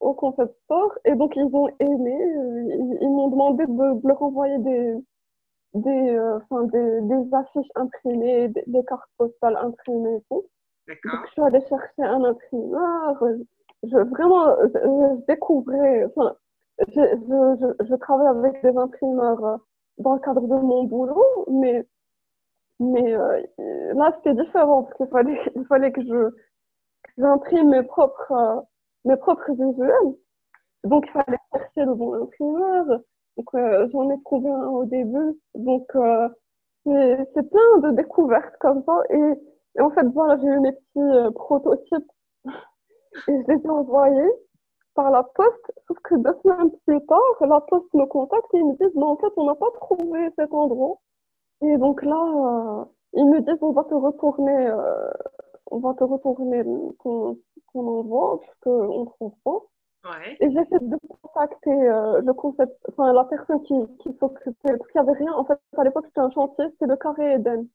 au concept store. Et donc, ils ont aimé. Ils, ils m'ont demandé de, leur envoyer des, des, enfin, des, des, affiches imprimées, des, cartes postales imprimées et tout. Donc, je suis allée chercher un imprimeur. Je, vraiment, je, découvrais, enfin, je, je, je, travaille avec des imprimeurs dans le cadre de mon boulot, mais, mais euh, là, c'était différent parce qu'il fallait, il fallait que je j'imprime mes propres, euh, mes propres visuels. Donc, il fallait chercher le bon imprimeur. Donc, euh, j'en ai trouvé un au début. Donc, c'est plein de découvertes comme ça. Et, et en fait, voilà, j'ai eu mes petits prototypes et je les ai envoyés par la poste, sauf que deux semaines plus tard, la poste me contacte et ils me disent, mais en fait, on n'a pas trouvé cet endroit. Et donc là, euh, ils me disent, on va te retourner, euh, on va te retourner ton, ton envoi, parce qu'on ne trouve pas. Ouais. Et j'essaie de contacter euh, le concept, enfin, la personne qui, qui s'occupait, parce qu'il n'y avait rien, en fait, à l'époque, c'était un chantier, c'était le carré Eden.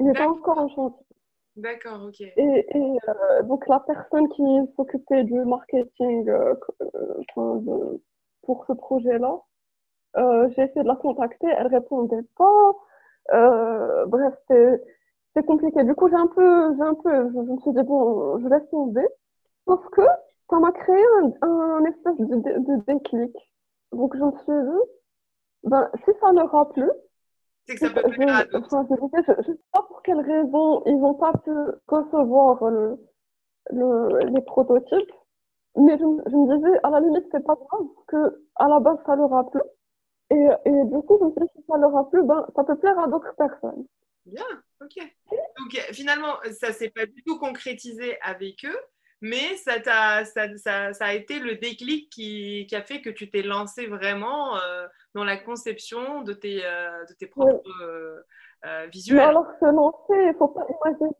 Il était encore un chantier. D'accord, ok. Et, et euh, donc la personne qui s'occupait du marketing euh, euh pour ce projet-là, euh, j'ai essayé de la contacter, elle répondait pas. Euh, bref, c'est compliqué. Du coup, j'ai un peu, j'ai un peu, je, me suis dit bon, je laisse tomber. Sauf que ça m'a créé un, un espèce de, de, déclic. donc je me suis dit, ben, si ça n'aura plus, c'est que ça peut plaire à d'autres. Je ne sais pas pour quelles raisons ils n'ont pas pu concevoir le, le, les prototypes, mais je, je, me disais, à la limite, c'est pas grave, que à la base, ça leur a plu. Et, et du coup, je me suis dit, si ça leur a plu, ben, ça peut plaire à d'autres personnes. Bien, ok. Donc finalement, ça s'est pas du tout concrétisé avec eux, mais ça, a, ça, ça, ça, a été le déclic qui, qui a fait que tu t'es lancé vraiment euh, dans la conception de tes, euh, de tes propres euh, visuels. Mais alors, se lancer, il faut pas imaginer,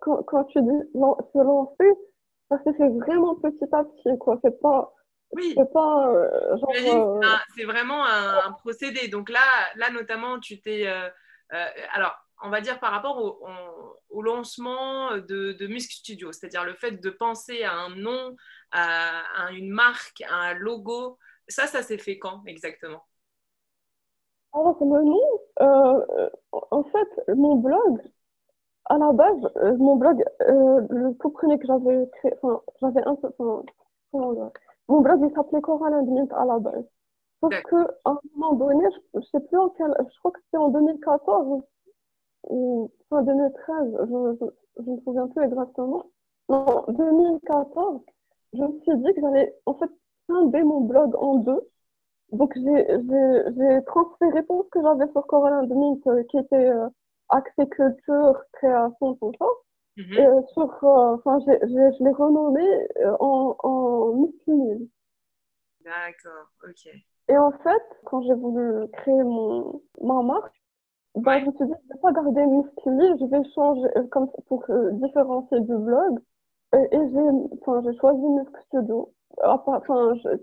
quand, quand tu dis se lancer, parce que c'est vraiment petit à petit, quoi. C'est pas. Oui. C'est pas. c'est vraiment un, un, procédé. Donc là, là notamment, tu t'es alors, on va dire par rapport au, lancement de, de Musk Studio, c'est-à-dire le fait de penser à un nom, à, une marque, à un logo, ça, ça s'est fait quand exactement? Alors, le nom, euh, en fait, mon blog, à la base, euh, mon blog, le tout premier que j'avais créé, enfin, j'avais un peu, mon blog, il s'appelait Coral and à la base. Parce qu'à un moment donné, je, ne sais plus en quel, je crois que c'était en 2014 en 2013, je, je, me souviens plus exactement. Non, 2014, je me suis dit que j'allais en fait scinder mon blog en deux. Donc j'ai transféré tout ce que j'avais sur Corona 2000 euh, qui était euh, axé culture, création, tout ça. Mm Et euh, sur, euh, enfin, je l'ai renommé en, en Miss D'accord, ok. Et en fait, quand j'ai voulu créer mon, ma marque, bah, je me suis dit, je ne vais pas garder Musculi, je vais changer euh, comme pour euh, différencier du blog. Et, et j'ai choisi Musc Studio. Enfin,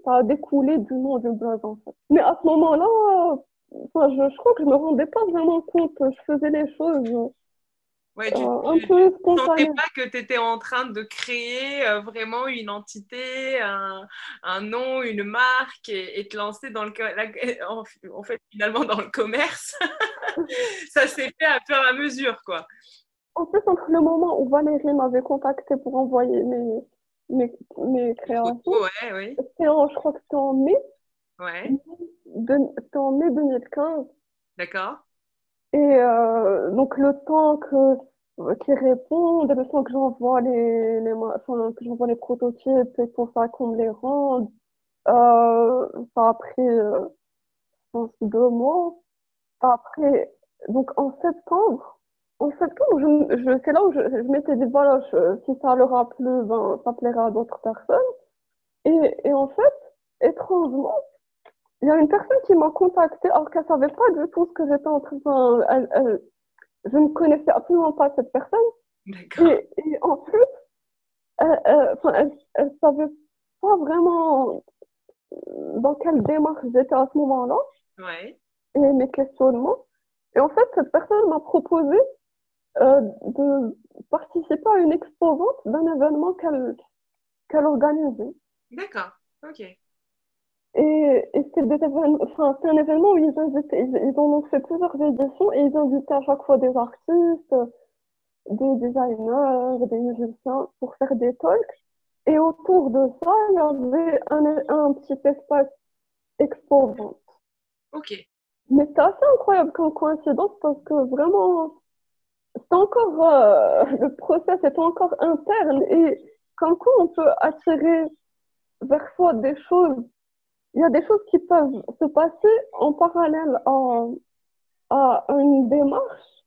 ça a découlé du nom du blog, en fait. Mais à ce moment-là, je, je crois que je me rendais pas vraiment compte. Je faisais les choses Ouais, tu ne sentais pas que tu étais en train de créer euh, vraiment une entité, un, un, nom, une marque et, te lancer dans le, en, fait, finalement dans le commerce? ça s'est fait à faire à mesure, quoi. En fait, entre le moment où Valérie m'avait contacté pour envoyer mes, mes, mes créations, ouais, oui. en, je crois que c'était en mai. Ouais. C'était en mai 2015. D'accord. Et euh, donc le temps que qu'ils répondent, le temps que j'envoie les, les enfin, que j'envoie les prototypes et pour ça qu'on me les rende, euh, ça a pris, euh, je pense, deux mois. Après, donc en septembre, en septembre, je, je, c'est là où je, je m'étais dit, voilà, si ça leur a plu, ben, ça plaira à d'autres personnes. Et, et en fait, étrangement, il y a une personne qui m'a contactée alors qu'elle savait pas du tout ce que j'étais en train de... Elle, elle, je ne connaissais absolument pas cette personne. Et, et, en plus, elle, elle, savait pas vraiment dans quelle démarche j'étais à ce moment-là. Ouais. Et mes questionnements. Et en fait, cette personne m'a proposé euh, de participer à une exposante d'un événement qu'elle qu'elle organisait. D'accord, ok. Et, et c'était enfin, un événement où ils, invitaient, ils, ils, ont fait plusieurs éditions et ils invitaient à chaque fois des artistes, des designers, des musiciens pour faire des talks. Et autour de ça, il y avait un, un petit espace exposant. Ok. Mais c'est assez incroyable comme coïncidence parce que vraiment, c'est encore, euh, le process est encore interne et comme quoi on peut attirer vers soi des choses il y a des choses qui peuvent se passer en parallèle à, une démarche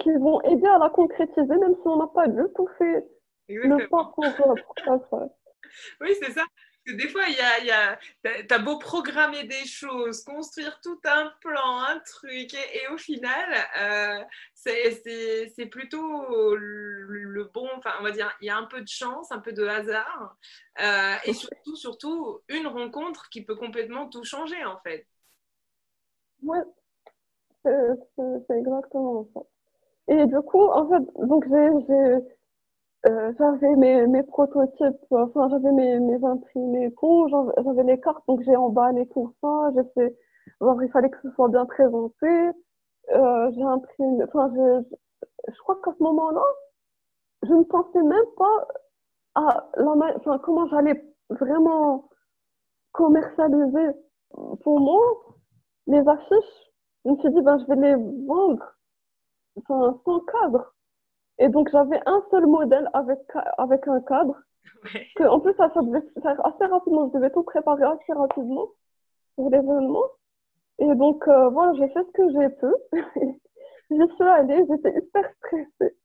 qui vont aider à la concrétiser, même si on n'a pas du tout fait le pas pour, pour ça Oui, c'est ça des fois, il y a, y a tu as beau programmer des choses, construire tout un plan, un truc, et, au final, euh, c'est plutôt le, bon, enfin, on va dire, il y a un peu de chance, un peu de hasard, euh, et surtout, surtout, une rencontre qui peut complètement tout changer, en fait. Oui, c'est exactement ça. Et du coup, en fait, donc j'ai euh, j'avais mes, mes prototypes, enfin j'avais mes, mes imprimés tout, j'avais les cartes, donc j'ai emballé tout ça, j'ai fait, genre, il fallait que ce soit bien présenté, euh, j'ai imprimé, enfin je, je, crois qu'à ce moment-là, je ne pensais même pas à la, enfin comment j'allais vraiment commercialiser pour moi, les affiches, je me suis dit, ben, je vais les vendre sans, sans cadre. Et donc, j'avais un seul modèle avec, avec un cadre. Que, en plus, ça, ça devait faire assez rapidement. Je devais tout préparer assez rapidement pour l'événement. Et donc, euh, voilà, j'ai fait ce que j'ai pu. J'y suis allée, j'étais hyper stressée.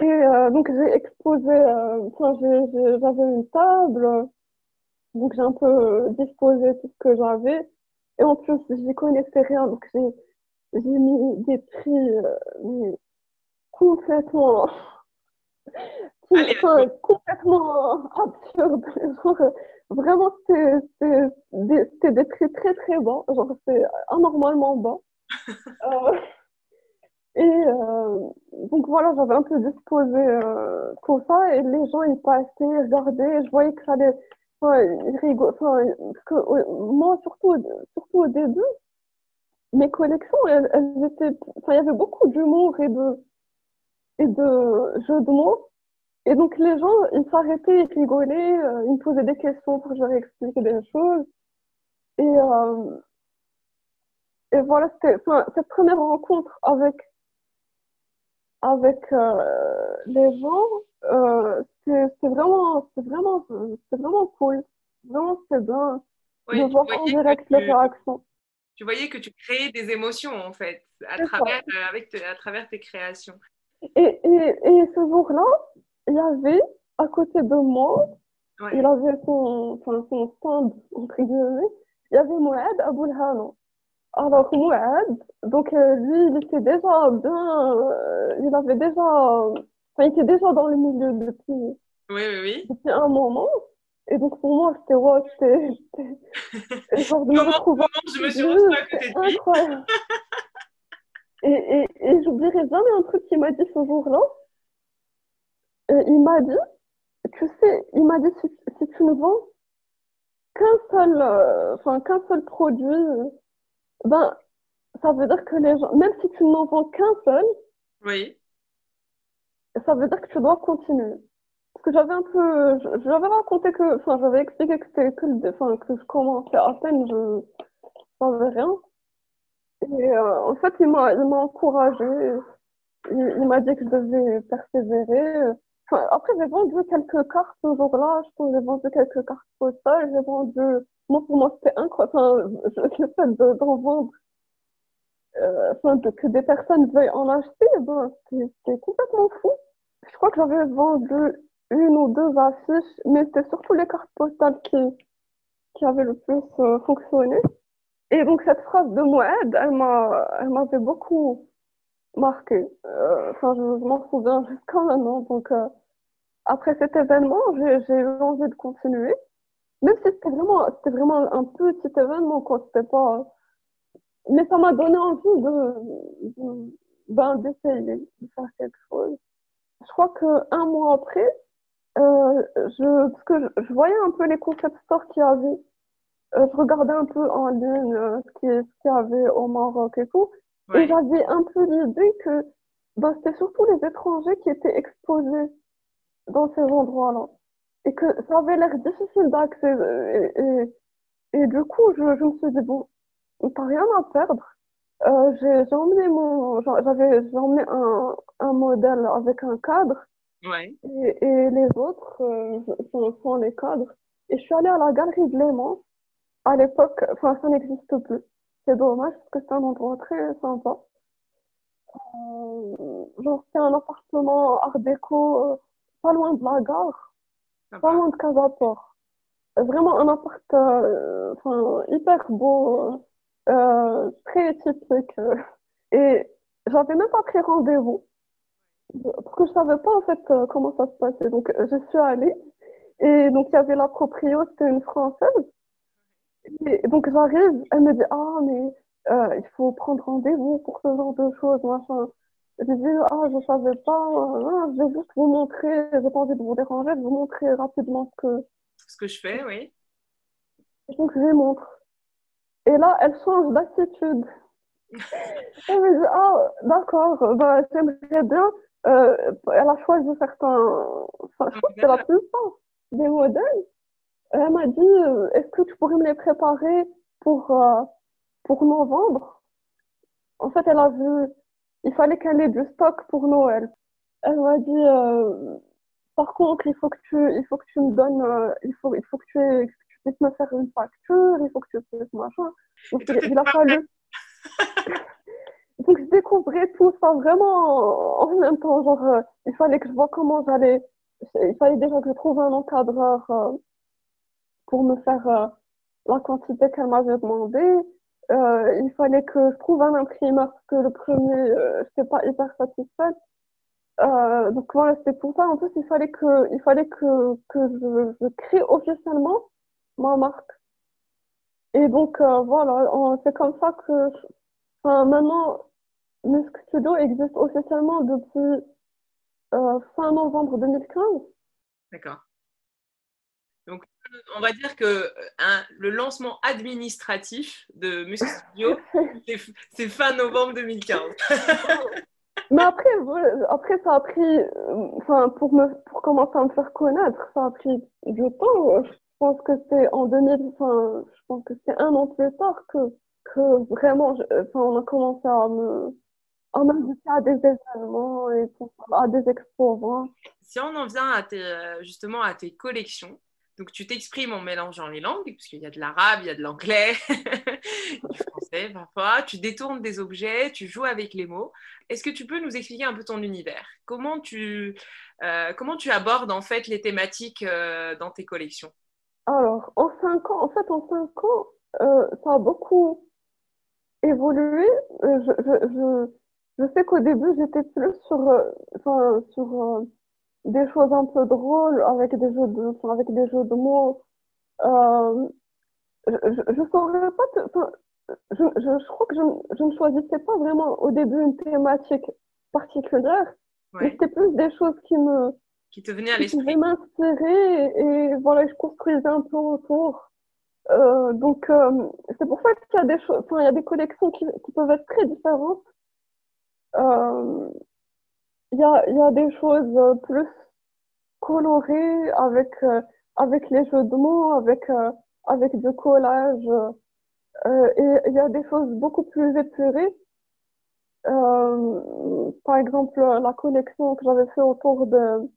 Et euh, donc, j'ai exposé, euh, enfin, j'avais une table, donc j'ai un peu disposé tout ce que j'avais. Et en plus, j'y connaissais rien, donc j'ai mis des prix complètement, enfin, complètement absurdes. Genre, vraiment, c'était des, des prix très très bas, genre c'est anormalement bas. euh, et euh, donc voilà, j'avais un peu disposé euh, pour ça et les gens ils passaient, ils regardaient, je voyais que ça allait, enfin, ils enfin, que, moi surtout, surtout au début, mes collections, elles, elles étaient, enfin, il y avait beaucoup d'humour et de, et de jeux de mots. Et donc les gens, ils s'arrêtaient, ils rigolaient, euh, ils me posaient des questions pour que je leur explique des choses. Et, euh, et voilà, c'était, enfin, cette première rencontre avec avec euh, les gens, euh, c'est vraiment, c'est vraiment, c'est vraiment cool. Vraiment, c'est bien de voir en direct les réactions. Tu voyais que tu créais des émotions en fait à travers, euh, avec à travers tes créations. Et, et, et ce jour-là, il y avait à côté de moi, il avait son, enfin, son stand, entre guillemets, il y avait Moed Aboulhano. Alors, Mouad, donc euh, lui, il était déjà bien, euh, il avait déjà, enfin, il était déjà dans le milieu depuis, oui, oui, oui. depuis un moment. Et donc, pour moi, c'était, ouais, c'était, genre de me retrouver. je me suis retrouvée à côté de lui. Incroyable. et, et, et j'oublierai jamais un truc qu'il m'a dit ce jour-là. Euh, il m'a dit, tu sais, il m'a dit, si, si tu ne vends qu'un seul, enfin, qu'un seul produit, ben, ça veut dire que les gens, même si tu n'en vends qu'un seul, oui. ça veut dire que tu dois continuer. Parce que j'avais un peu, j'avais raconté que, enfin, j'avais expliqué que c'était que le, enfin, que je commençais à peine, je savais rien. Et euh, en fait, il m'a, il m'a encouragé. Il, il m'a dit que je devais persévérer. Après, j'ai vendu quelques cartes ce jour-là. J'ai vendu quelques cartes postales. J'ai vendu moi, pour moi, c'était incroyable. Enfin, le fait d'en vendre, euh, enfin, de, que des personnes veuillent en acheter, ben, c'était complètement fou. Je crois que j'avais vendu une ou deux affiches, mais c'était surtout les cartes postales qui, qui avaient le plus euh, fonctionné. Et donc, cette phrase de Moed, elle m'a, elle m'avait beaucoup marqué. Euh, enfin, je, m'en souviens jusqu'à maintenant. Donc, euh, après cet événement, j'ai eu envie de continuer. Même si c'était vraiment, vraiment un petit événement, quoi. C'était pas. Mais ça m'a donné envie de, ben, d'essayer de faire quelque chose. Je crois qu'un mois après, euh, je, parce que je, voyais un peu les concept stores qu'il y avait. Euh, je regardais un peu en ligne euh, ce qu'il y avait au Maroc et tout. Et j'avais un peu l'idée que ben, c'était surtout les étrangers qui étaient exposés dans ces endroits-là et que ça avait l'air difficile d'accès. Euh, et, et, du coup, je, je, me suis dit, bon, t'as rien à perdre. Euh, j'ai emmené mon, j'avais emmené un, un modèle avec un cadre. Ouais. Et, et les autres euh, sont, sont, les cadres. Et je suis allée à la galerie de Léman. À l'époque, enfin, ça n'existe plus. C'est dommage parce que c'est un endroit très sympa. Euh, genre, c'est un appartement art déco, euh, pas loin de la gare. Pas loin de Casaport. Vraiment un appart euh, enfin, hyper beau, euh, très typique. Et j'avais même pas pris rendez-vous. Parce que je savais pas en fait euh, comment ça se passait. Donc je suis allée. Et donc il y avait la proprio, c'était une française. Et donc j'arrive, elle me dit Ah, mais euh, il faut prendre rendez-vous pour ce genre de choses, machin. Je dis, ah, je savais pas, ah, je vais juste vous montrer, j'ai pas envie de vous déranger, vais vous montrer rapidement ce que... Ce que je fais, oui. donc, je lui montre. Et là, elle change d'attitude. elle me dit, ah, d'accord, bah, j'aimerais bien. Euh, elle a choisi certains, enfin, je crois que c'est la plupart des modèles. Elle m'a dit, euh, est-ce que tu pourrais me les préparer pour, euh, pour novembre, en fait, elle a vu, il fallait qu'elle ait du stock pour Noël. Elle m'a dit, euh, par contre, il faut que tu, il faut que tu me donnes, euh, il faut, il faut que tu, que tu puisses me faire une facture, il faut que tu puisses machin. Donc, il, a fallu. Donc, je découvrais tout ça vraiment en même temps. Genre, euh, il fallait que je vois comment j'allais. Il fallait déjà que je trouve un encadreur euh, pour me faire euh, la quantité qu'elle m'avait demandé. il fallait que je trouve un imprimeur parce que le premier, je n'étais pas hyper satisfaite. donc voilà, c'était tout ça. En plus, il fallait que, il fallait que, que je, je crée officiellement ma marque. Et donc voilà, c'est comme ça que Enfin, maintenant, Musk Studio existe officiellement depuis euh, fin novembre 2015. D'accord. On va dire que hein, le lancement administratif de Musk Studio, c'est fin novembre 2015. Mais après, après, ça a pris, enfin, pour, me, pour commencer à me faire connaître, ça a pris du temps. Je pense que c'est en 2000, je pense que c'est un an plus tard que que vraiment, on a commencé à me à m'inviter à des événements et à des expos. Si on en vient à tes, justement à tes collections, donc tu t'exprimes en mélangeant les langues, puisqu'il y a de l'arabe, il y a de l'anglais, du français parfois, tu détournes des objets, tu joues avec les mots. Est-ce que tu peux nous expliquer un peu ton univers? Comment tu, euh, comment tu abordes en fait les thématiques euh, dans tes collections? Alors, en cinq ans, en fait, en cinq ans, euh, ça a beaucoup évolué. Euh, je, je, je, sais qu'au début, j'étais plus sur, euh, sur euh, des choses un peu drôles, avec des jeux de, enfin, avec des jeux de mots. Euh, je, je, saurais pas, enfin, je, je, je, crois que je, je ne choisissais pas vraiment au début une thématique particulière, mais c'était plus des choses qui me, qui te venaient à l'esprit. Qui m'inspirer et, et voilà, je construisais un peu autour. Euh, donc, euh, c'est pour ça qu'il y a des choses, enfin, il y a des collections qui, qui peuvent être très différentes. Euh, il y a, il y a des choses plus colorées avec, avec les jeux de mots, avec, avec du collage. et il y a des choses beaucoup plus épurées. par exemple, la collection que j'avais fait autour de,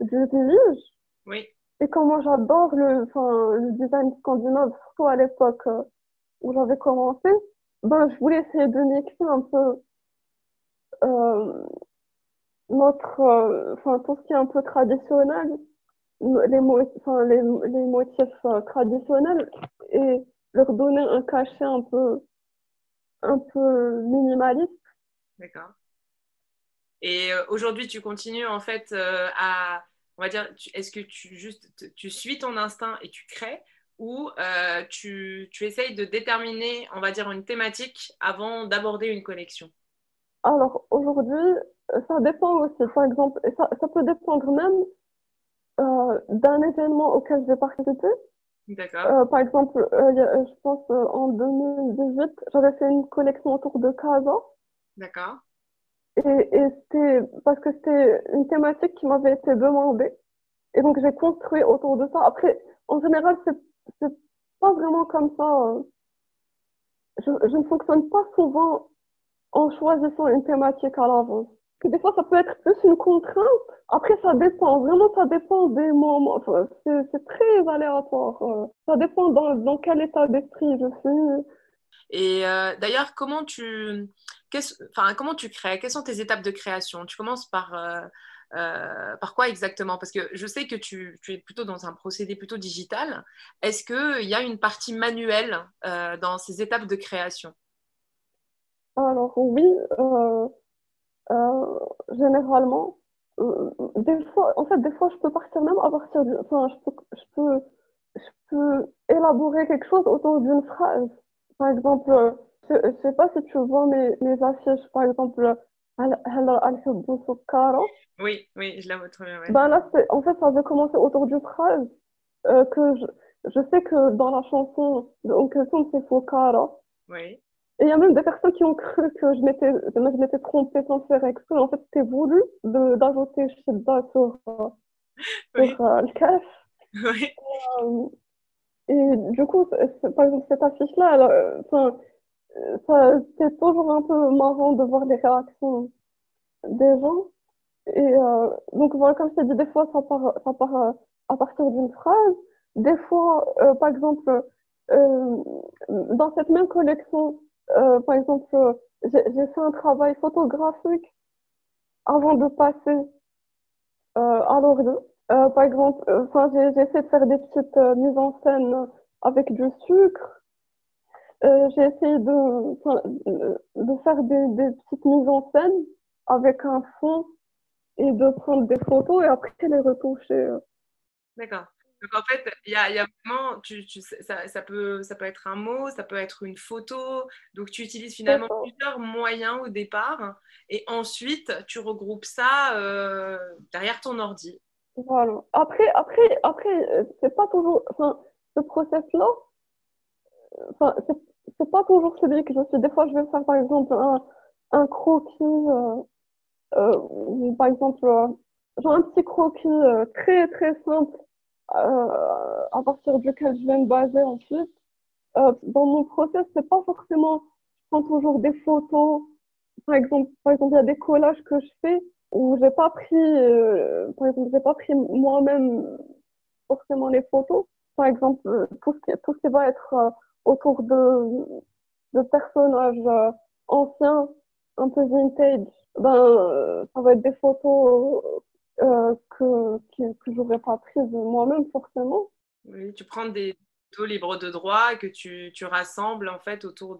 du village. Oui. Et comment j'adore le, enfin, le design scandinave, surtout à l'époque euh, où j'avais commencé, ben, je voulais essayer de mixer un peu euh, notre, euh, enfin, tout ce qui est un peu traditionnel, les, enfin, les, les motifs euh, traditionnels, et leur donner un cachet un peu, un peu minimaliste. D'accord. Et aujourd'hui, tu continues en fait à on va dire, est-ce que tu juste tu suis ton instinct et tu crées ou euh, tu, tu, essayes de déterminer, on va dire, une thématique avant d'aborder une collection Alors aujourd'hui, ça dépend aussi. Par exemple, ça, ça peut dépendre même euh, d'un événement auquel je vais participer. D'accord. Euh, par exemple, je pense en 2018, j'avais fait une collection autour de Casa. D'accord. Et, et c'était parce que c'était une thématique qui m'avait été demandée. Et donc, j'ai construit autour de ça. Après, en général, c'est pas vraiment comme ça. Euh. Je, je ne fonctionne pas souvent en choisissant une thématique à l'avance. Que des fois, ça peut être plus une contrainte. Après, ça dépend. Vraiment, ça dépend des moments. C'est très aléatoire. Euh. Ça dépend dans, dans quel état d'esprit je suis. Et euh, d'ailleurs, comment tu, enfin, comment tu crées? Quelles sont tes étapes de création? Tu commences par, euh, par quoi exactement? Parce que je sais que tu, tu, es plutôt dans un procédé plutôt digital. Est-ce qu'il y a une partie manuelle dans ces étapes de création? Alors oui, généralement. Des fois, en fait, des fois, je peux partir même à partir du. Enfin, je peux, je peux, je peux élaborer quelque chose autour d'une phrase. Par exemple, euh, je ne sais pas si tu vois mes, mes affiches, par exemple, oui, oui, je la vois très bien. Ben là, en fait, ça avait commencé autour d'une phrase euh, que je, je, sais que dans la chanson de Onkel Tom, c'est Fokara. Oui. Et il y a même des personnes qui ont cru que je m'étais, je m'étais trompée sans faire exprès. En fait, c'était voulu d'ajouter Shidda sur, euh, sur oui. euh, le cache. Oui. Et du coup, par exemple, cette affiche-là, enfin, ça, c'est toujours un peu marrant de voir les réactions des gens. Et euh, donc voilà, comme je t'ai dit, des fois ça part, ça part euh, à partir d'une phrase. Des fois, euh, par exemple, dans cette même collection, par exemple, j'ai fait un travail photographique avant de passer à l'orgue. par exemple, enfin, j'ai essayé de faire des petites mises en scène avec du sucre. j'ai essayé de, de faire des, des petites mises en scène avec un fond et de prendre des photos et après les retoucher. Euh. D'accord. Donc en fait, il y a, y a, vraiment, tu, tu, ça, ça, peut, ça peut être un mot, ça peut être une photo. Donc tu utilises finalement plusieurs moyens au départ et ensuite tu regroupes ça euh, derrière ton ordi. Voilà. Après, après, après, euh, c'est pas toujours, enfin, ce process-là, enfin, c'est pas toujours celui que je suis. Des fois, je vais faire par exemple un, un croquis. Euh, par exemple, euh, j'ai un petit croquis euh, très très simple à partir duquel je vais me baser ensuite. dans mon process, c'est pas forcément, je prends toujours des photos. Par exemple, par exemple, il y a des collages que je fais où j'ai pas pris, par exemple, j'ai pas pris moi-même forcément les photos. Par exemple, tout ce qui, tout ce qui va être autour de, de personnages anciens, un peu vintage, ben, euh, ça va être des photos euh, que, que, que j'aurais pas prises moi-même forcément. Oui, tu prends des photos libres de droit que tu, tu rassembles en fait autour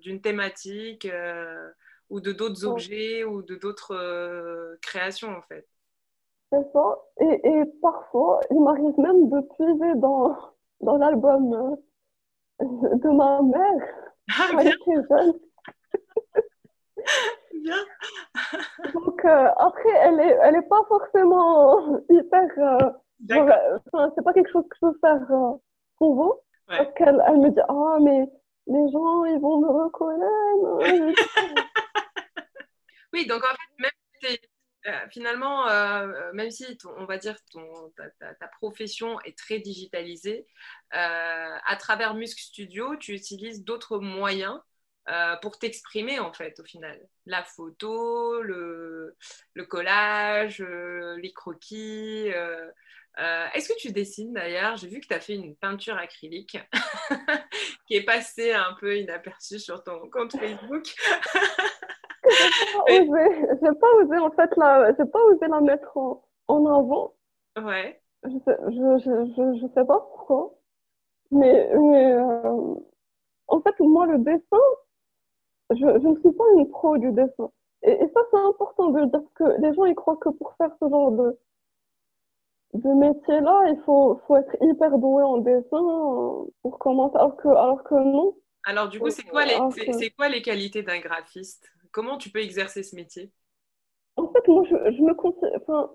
d'une thématique euh, ou de d'autres objets ou de d'autres créations en fait. C'est ça. Et, et parfois, il m'arrive même de puiser dans, dans l'album de ma mère. Ah, bien. jeune. Donc euh, après, elle est, elle est pas forcément hyper. Euh, c'est pas quelque chose que je veux faire euh, pour vous. Parce qu'elle elle me dit Ah, mais les gens, ils vont me reconnaître. oui, donc en fait, même si finalement, même si on va dire ton, ta, ta, profession est très digitalisée, à travers Musk Studio, tu utilises d'autres moyens euh, pour t'exprimer en fait au final. La photo, le, le collage, euh, les croquis. Euh, est-ce que tu dessines d'ailleurs? J'ai vu que tu as fait une peinture acrylique qui est passée un peu inaperçue sur ton compte Facebook. j'ai pas, pas osé en fait la, j'ai pas osé la mettre en, en avant. Ouais. Je sais, je, je, je, sais pas pourquoi. Mais, mais en fait, moi, le dessin, je, ne suis pas une pro du dessin. Et, ça, c'est important de dire que les gens, ils croient que pour faire ce genre de, de métier-là, il faut, faut être hyper doué en dessin pour commencer, alors que, alors que non. Alors, du coup, c'est quoi, les, c'est, quoi les qualités d'un graphiste? Comment tu peux exercer ce métier? En fait, moi, je, je me considère. Enfin,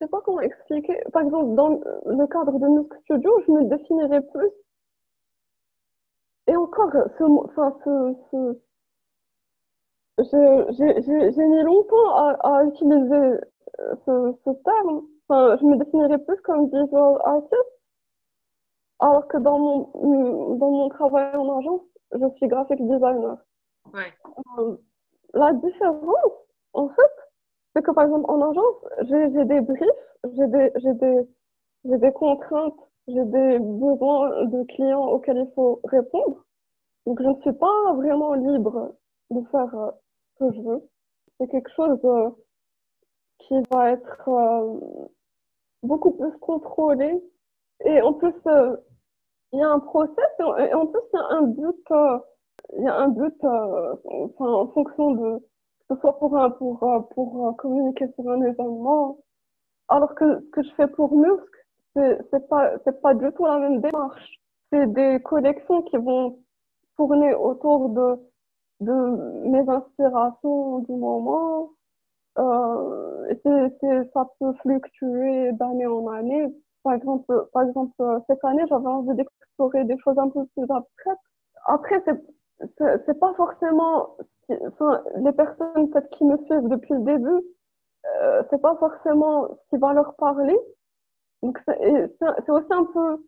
je sais pas comment expliquer. Par exemple, dans le cadre de Musk Studio, je me définirais plus. Et encore, ce, enfin, ce, ce, j'ai mis longtemps à, à utiliser euh, ce, ce, terme. Enfin, je me définirais plus comme visual artist, alors que dans mon, dans mon travail en agence, je suis graphic designer. Ouais. Euh, la différence, en fait, c'est que par exemple en agence, j'ai des briefs, j'ai des, des, des contraintes, j'ai des besoins de clients auxquels il faut répondre. Donc je ne suis pas vraiment libre de faire euh, que je veux. C'est quelque chose euh, qui va être euh, beaucoup plus contrôlé. Et en plus, il y a un process et en plus, il y a un but, il y a un but en fonction de que ce soit pour, pour, pour communiquer sur un événement. Alors que ce que je fais pour Musk, c'est pas, pas du tout la même démarche. C'est des collections qui vont tourner autour de de mes inspirations du moment. Euh, c'est, ça peut fluctuer d'année en année. Par exemple, par exemple cette année, j'avais envie d'explorer des choses un peu plus abstraites. Après, c'est, pas forcément, enfin, les personnes peut-être qui me suivent depuis le début, euh, c'est pas forcément ce qui va leur parler. Donc, c'est aussi un peu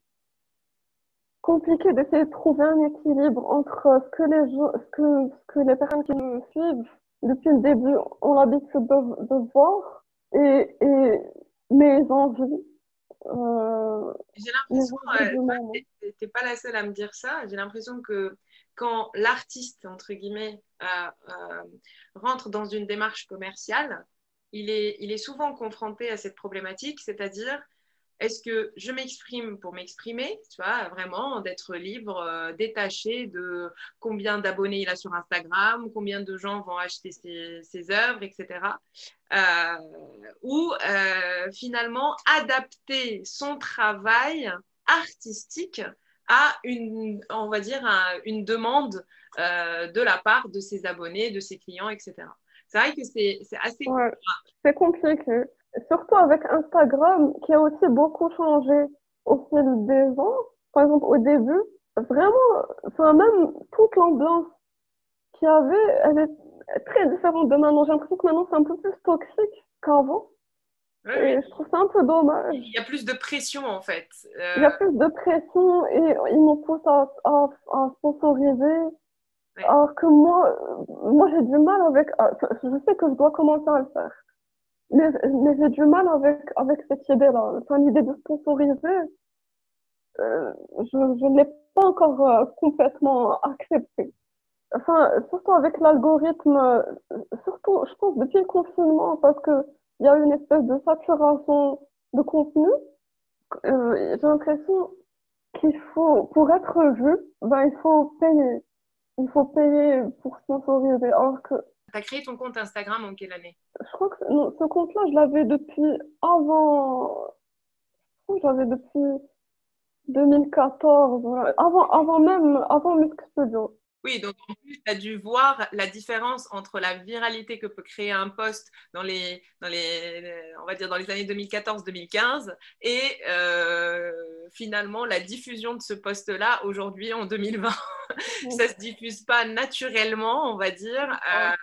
compliqué d'essayer de trouver un équilibre entre ce que les, ce que, ce que les personnes qui nous suivent depuis le début ont l'habitude de, de voir et, et mes envies. Euh, J'ai l'impression, euh, t'es pas la seule à me dire ça, j'ai l'impression que quand l'artiste, entre guillemets, euh, rentre dans une démarche commerciale, il est, il est souvent confronté à cette problématique, c'est-à-dire est-ce que je m'exprime pour m'exprimer, tu vois, vraiment d'être libre, euh, détaché de combien d'abonnés il a sur Instagram, combien de gens vont acheter ses, œuvres, etc. Euh, ou euh, finalement adapter son travail artistique à une, on va dire, une demande de la part de ses abonnés, de ses clients, etc. C'est vrai que c'est assez... c'est compliqué surtout avec Instagram, qui a aussi beaucoup changé au fil des ans. Par exemple, au début, vraiment, enfin, même toute l'ambiance qu'il y avait, elle est très différente de maintenant. J'ai l'impression que maintenant, c'est un peu plus toxique qu'avant. et je trouve ça un peu dommage. Il y a plus de pression, en fait. Il y a plus de pression et ils nous poussent à, à, à sponsoriser. Alors que moi, moi j'ai du mal avec. Je sais que je dois commencer à le faire. Mais, mais j'ai du mal avec, avec cette idée-là. Enfin, l'idée de sponsoriser, euh, je ne l'ai pas encore euh, complètement acceptée. Enfin, surtout avec l'algorithme, surtout, je pense, depuis le confinement, parce qu'il y a une espèce de saturation de contenu. Euh, j'ai l'impression qu'il faut, pour être vu, ben, il faut payer. Il faut payer pour sponsoriser. Alors que tu as créé ton compte Instagram en quelle année? Je crois que ce compte-là, je l'avais depuis avant. Je l'avais depuis 2014, avant, avant même, avant Music. Oui, donc en plus, tu as dû voir la différence entre la viralité que peut créer un post dans les, dans les, on va dire dans les années 2014-2015 et euh, finalement la diffusion de ce post-là aujourd'hui en 2020. Ça se diffuse pas naturellement, on va dire. Euh,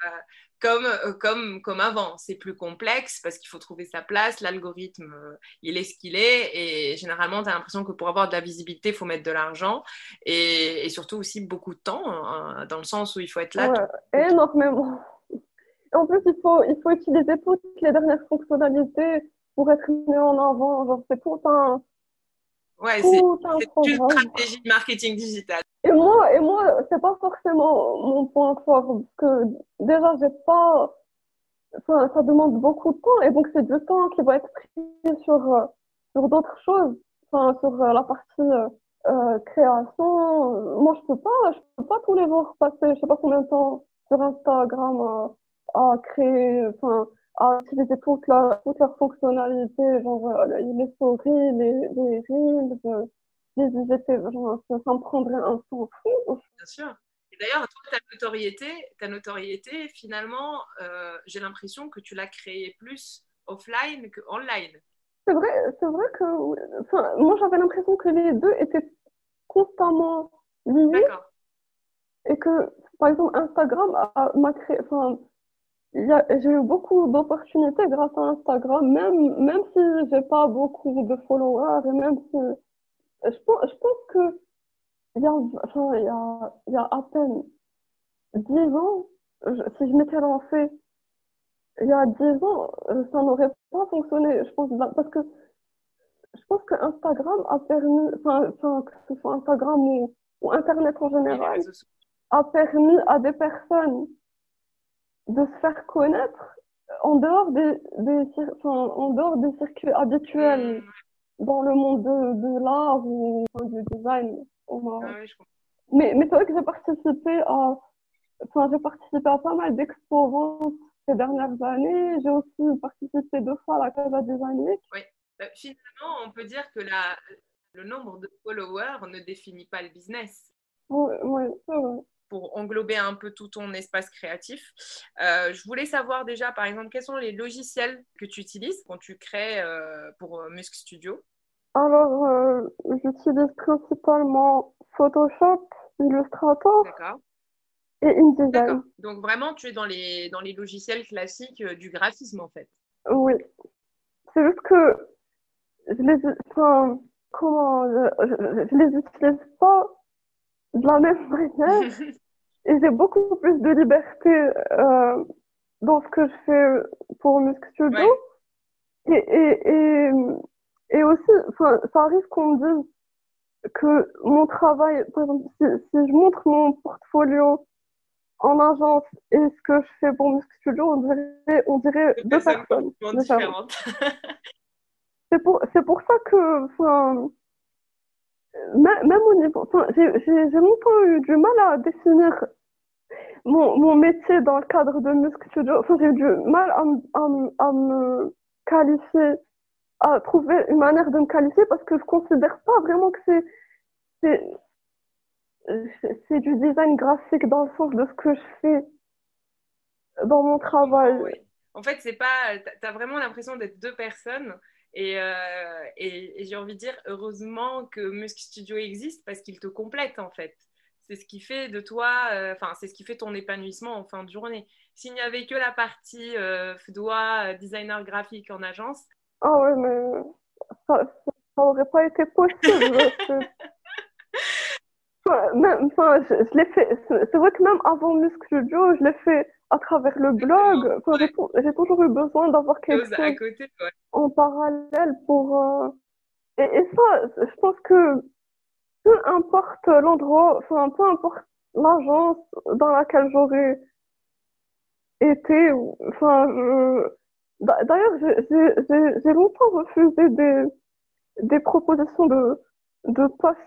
comme, euh, comme, comme avant. C'est plus complexe parce qu'il faut trouver sa place. L'algorithme, euh, il est ce qu'il est. Et généralement, tu as l'impression que pour avoir de la visibilité, il faut mettre de l'argent. Et, et, surtout aussi beaucoup de temps, hein, dans le sens où il faut être là. Ouais, énormément. En plus, il faut, il faut utiliser toutes les dernières fonctionnalités pour être mis en avant. c'est tout un, Ouais, c'est une stratégie de marketing digital. Et moi, et moi, c'est pas forcément mon point fort parce que déjà, j'ai pas, enfin, ça demande beaucoup de temps et donc c'est du temps qui va être pris sur euh, sur d'autres choses, enfin, sur euh, la partie euh, euh, création. Moi, je peux pas, je peux pas tous les jours passer, je sais pas combien de temps sur Instagram à, à créer, enfin à utiliser toute la, toute leur fonctionnalité, genre euh, les stories, les, les reels, euh, les IGT, genre, ça, ça me prendrait un temps fou. Bien sûr. Et d'ailleurs, ta notoriété, ta notoriété finalement, euh, j'ai l'impression que tu l'as créée plus offline que online. C'est vrai, c'est vrai que enfin, moi j'avais l'impression que les deux étaient constamment liés. Et que, par exemple, Instagram m'a créé, enfin, j'ai eu beaucoup d'opportunités grâce à Instagram, même, même si j'ai pas beaucoup de followers et même si je pense, je pense que il y a, enfin, il y a, il y a à peine dix ans, si je m'étais lancée il y a dix ans, ça n'aurait pas fonctionné, je pense, parce que je pense que Instagram a permis, enfin, enfin que ce soit Instagram ou, ou Internet en général, a permis à des personnes de se faire connaître en dehors des, des, enfin, en dehors des circuits habituels mm. dans le monde de, de l'art ou du design au ah mais, mais c'est vrai que j'ai participé à, enfin, j'ai participé à pas mal d'expos ces dernières années. J'ai aussi participé deux fois à la Casa Design Week. Oui. Euh, finalement, on peut dire que la, le nombre de followers ne définit pas le business. Oui, oui, c'est vrai pour englober un peu tout ton espace créatif. Euh, je voulais savoir déjà, par exemple, quels sont les logiciels que tu utilises quand tu crées euh, pour euh, Musk Studio? Alors, j'utilise principalement Photoshop, Illustrator et InDesign. Donc vraiment, tu es dans les, dans les logiciels classiques du graphisme, en fait. Oui. C'est juste que je les, enfin, comment, je, je, les utilise pas de la même manière et j'ai beaucoup plus de liberté euh, dans ce que je fais pour Music Studio. Et, et, et, et aussi, ça arrive qu'on me dise que mon travail, par exemple, si, si je montre mon portfolio en agence et ce que je fais pour Music Studio, on dirait, on dirait deux, personnes, différentes. c'est pour, pour ça que, même au niveau, j'ai longtemps eu du mal à définir mon, métier dans le cadre de Music Studio. J'ai eu du mal à, me qualifier, à trouver une manière de me qualifier parce que je considère pas vraiment que c'est, c'est, du design graphique dans le sens de ce que je fais dans mon travail. En fait, c'est pas, t'as vraiment l'impression d'être deux personnes. Et, euh, et, j'ai envie de dire, heureusement que Musk Studio existe parce qu'il te complète en fait. C'est ce qui fait de toi, euh, enfin, c'est ce qui fait ton épanouissement en fin de journée. S'il n'y avait que la partie euh, FDOA, designer graphique en agence. Ah ouais, mais ça, ça aurait pas été possible. même, enfin, je, l'ai fait. C'est vrai que même avant Muscle Studio, je l'ai fait à travers le blog. Enfin, j'ai toujours eu besoin d'avoir quelque chose à côté, en parallèle pour. Euh, et, et, ça, je pense que peu importe l'endroit, enfin, peu importe l'agence dans laquelle j'aurais été, enfin, je... D'ailleurs, j'ai longtemps refusé des, des propositions de, de postes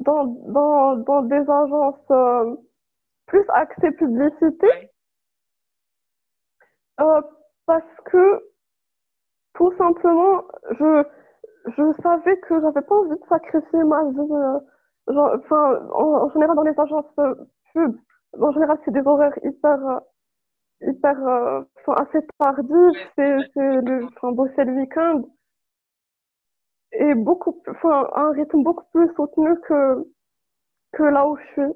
dans, dans, dans des agences euh, plus axées publicité. Euh, parce que tout simplement, je, je savais que j'avais pas envie de sacrifier ma vie. Euh, genre, en, général, dans les agences pub, en général, c'est des horaires hyper, hyper, enfin, assez tardifs. C'est, c'est le, enfin, bosser le week-end et beaucoup, enfin, un rythme beaucoup plus soutenu que, que là où je suis.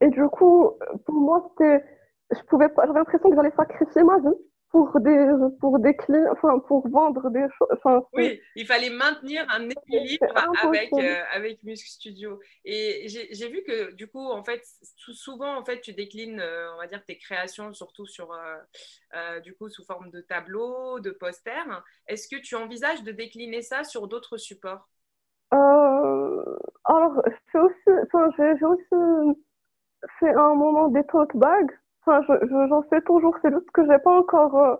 Et du coup, pour moi, c'était, je pouvais pas, j'avais l'impression que j'allais sacrifier ma vie pour des, pour des clients, enfin, pour vendre des choses. oui, il fallait maintenir un équilibre avec, euh, avec Music Studio. Et j'ai vu que, du coup, en fait, souvent, en fait, tu déclines, euh, on va dire, tes créations, surtout sur, euh, du coup, sous forme de tableaux, de posters. Est-ce que tu envisages de décliner ça sur d'autres supports? Alors, j'ai aussi, aussi fait un moment des tote bags Enfin, j'en je, fais toujours. C'est juste que j'ai pas encore, euh,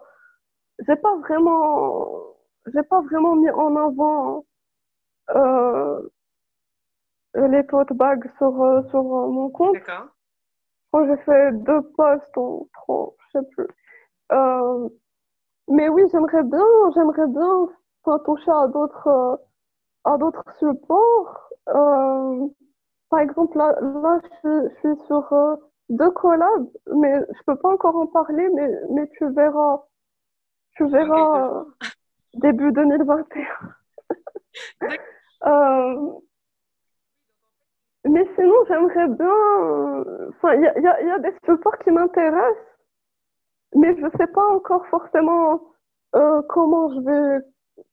j'ai pas vraiment, j'ai pas vraiment mis en avant euh, les tote bags sur euh, sur mon compte. D'accord. Quand j'ai fait deux posts ou trois, je sais plus. mais oui, j'aimerais bien, j'aimerais bien toucher à d'autres à d'autres supports. par exemple, là, là je, je suis sur deux collabs, mais je peux pas encore en parler, mais, mais tu verras, tu verras euh, début 2021. euh, mais sinon, j'aimerais bien, enfin, il y a, y, a, y a, des supports qui m'intéressent, mais je sais pas encore forcément euh, comment je vais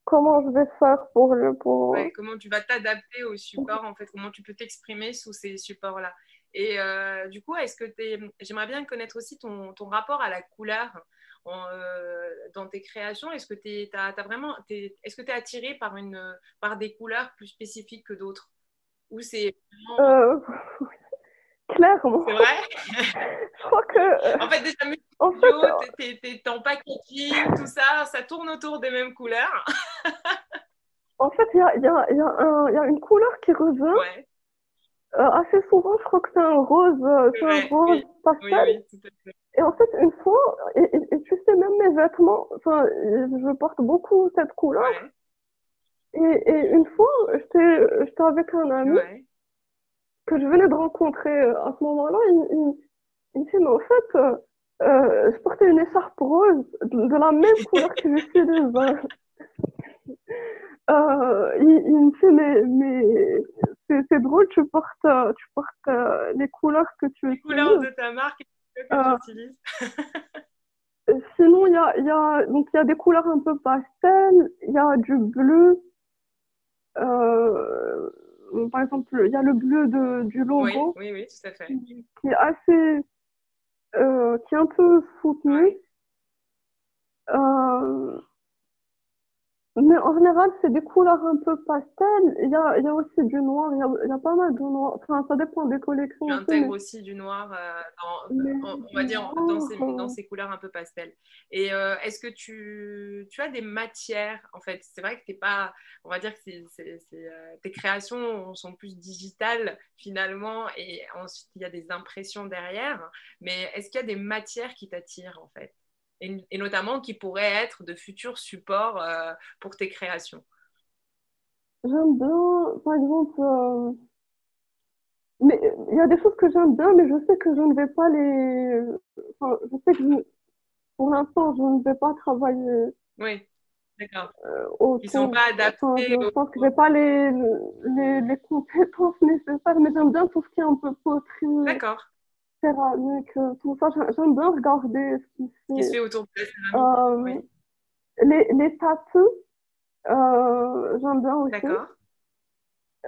comment je vais faire pour le pour ouais, comment tu vas t'adapter au support en fait comment tu peux t'exprimer sous ces supports là et euh, du coup, est-ce que j'aimerais bien connaître aussi ton, ton, rapport à la couleur euh, dans tes créations. Est-ce que tu es, as, vraiment, est-ce que tu es attiré par, une, par des couleurs plus spécifiques que d'autres? Ou c'est euh, Clairement. C'est vrai? Je crois que. En fait, déjà, en fait, ton packaging, tout ça, ça tourne autour des mêmes couleurs. en fait, il y a, y, a, y, a y a, une couleur qui revient. Ouais. Euh, assez souvent, je crois que c'est un rose, euh, c'est un rose pastel. et en fait, une fois, et, et, tu sais, même mes vêtements, enfin, je porte beaucoup cette couleur. Et, et, une fois, j'étais avec un ami que je venais de rencontrer euh, à ce moment-là. Il, il, il, me dit, mais en fait, euh, je portais une écharpe rose de, la même couleur que j'utilise. Euh, il, il, me dit, mais, mais c'est drôle, tu portes, euh, tu portes euh, les couleurs que tu utilises. Les couleurs de ta marque que tu euh, utilises. sinon, il y a, y, a, donc, y a des couleurs un peu pastel, il y a du bleu, par exemple, il y a le bleu de, du logo. Oui, oui, tout à fait. Qui, est assez. qui est un peu soutenu. Mais en général, c'est des couleurs un peu pastel. Il y a, il y a aussi du noir. Il y a, il y a pas mal de noir. Enfin, ça dépend des collections. Tu intègres aussi du noir, euh, dans, on va dire, dans ces, dans ces, couleurs un peu pastel. Et euh, est-ce que tu, tu, as des matières En fait, c'est vrai que t'es pas. On va dire que c'est, euh, tes créations sont plus digitales finalement. Et ensuite, il y a des impressions derrière. Mais est-ce qu'il y a des matières qui t'attirent en fait? Et, notamment qui pourraient être de futurs supports euh, pour tes créations J'aime bien, par exemple, euh, mais il y a des choses que j'aime bien, mais je sais que je ne vais pas les. Enfin, je sais que pour l'instant, je ne vais pas travailler. Oui, d'accord. Euh, Ils ne sont pas adaptés. je pense que je n'ai pas les, les, les, compétences nécessaires, mais j'aime bien tout ce qui est un peu poterie. D'accord céramique, tout ça. J'aime bien regarder ce qui se fait, se fait autour de la céramique. Euh, les, les tatous, euh, j'aime bien aussi. D'accord.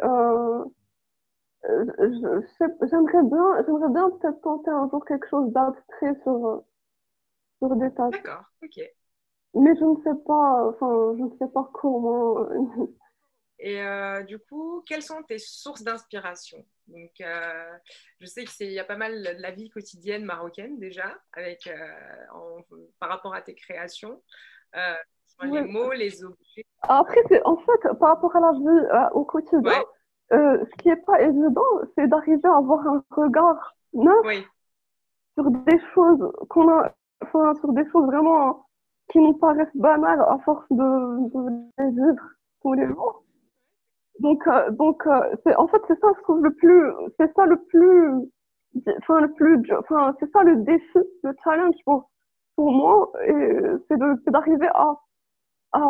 Euh, j'aimerais bien, j'aimerais bien peut-être tenter un jour quelque chose d'abstrait sur, sur des tatous. D'accord, ok. Mais je ne sais pas, enfin, je ne sais pas comment. Et euh, du coup, quelles sont tes sources d'inspiration? Donc, euh, je sais qu'il y a pas mal de la vie quotidienne marocaine déjà, avec, euh, par rapport à tes créations. les mots, les objets. Après, en fait, par rapport à la vie au quotidien, ce qui n'est pas évident, c'est d'arriver à avoir un regard neuf sur des choses qu'on a, enfin, sur des choses vraiment qui nous paraissent banales à force de, de les vivre tous les jours. Donc, euh, donc euh, en fait, c'est ça, je trouve, le plus, c'est ça le plus, enfin, le plus, enfin, c'est ça le défi, le challenge pour, pour moi, c'est d'arriver à, à,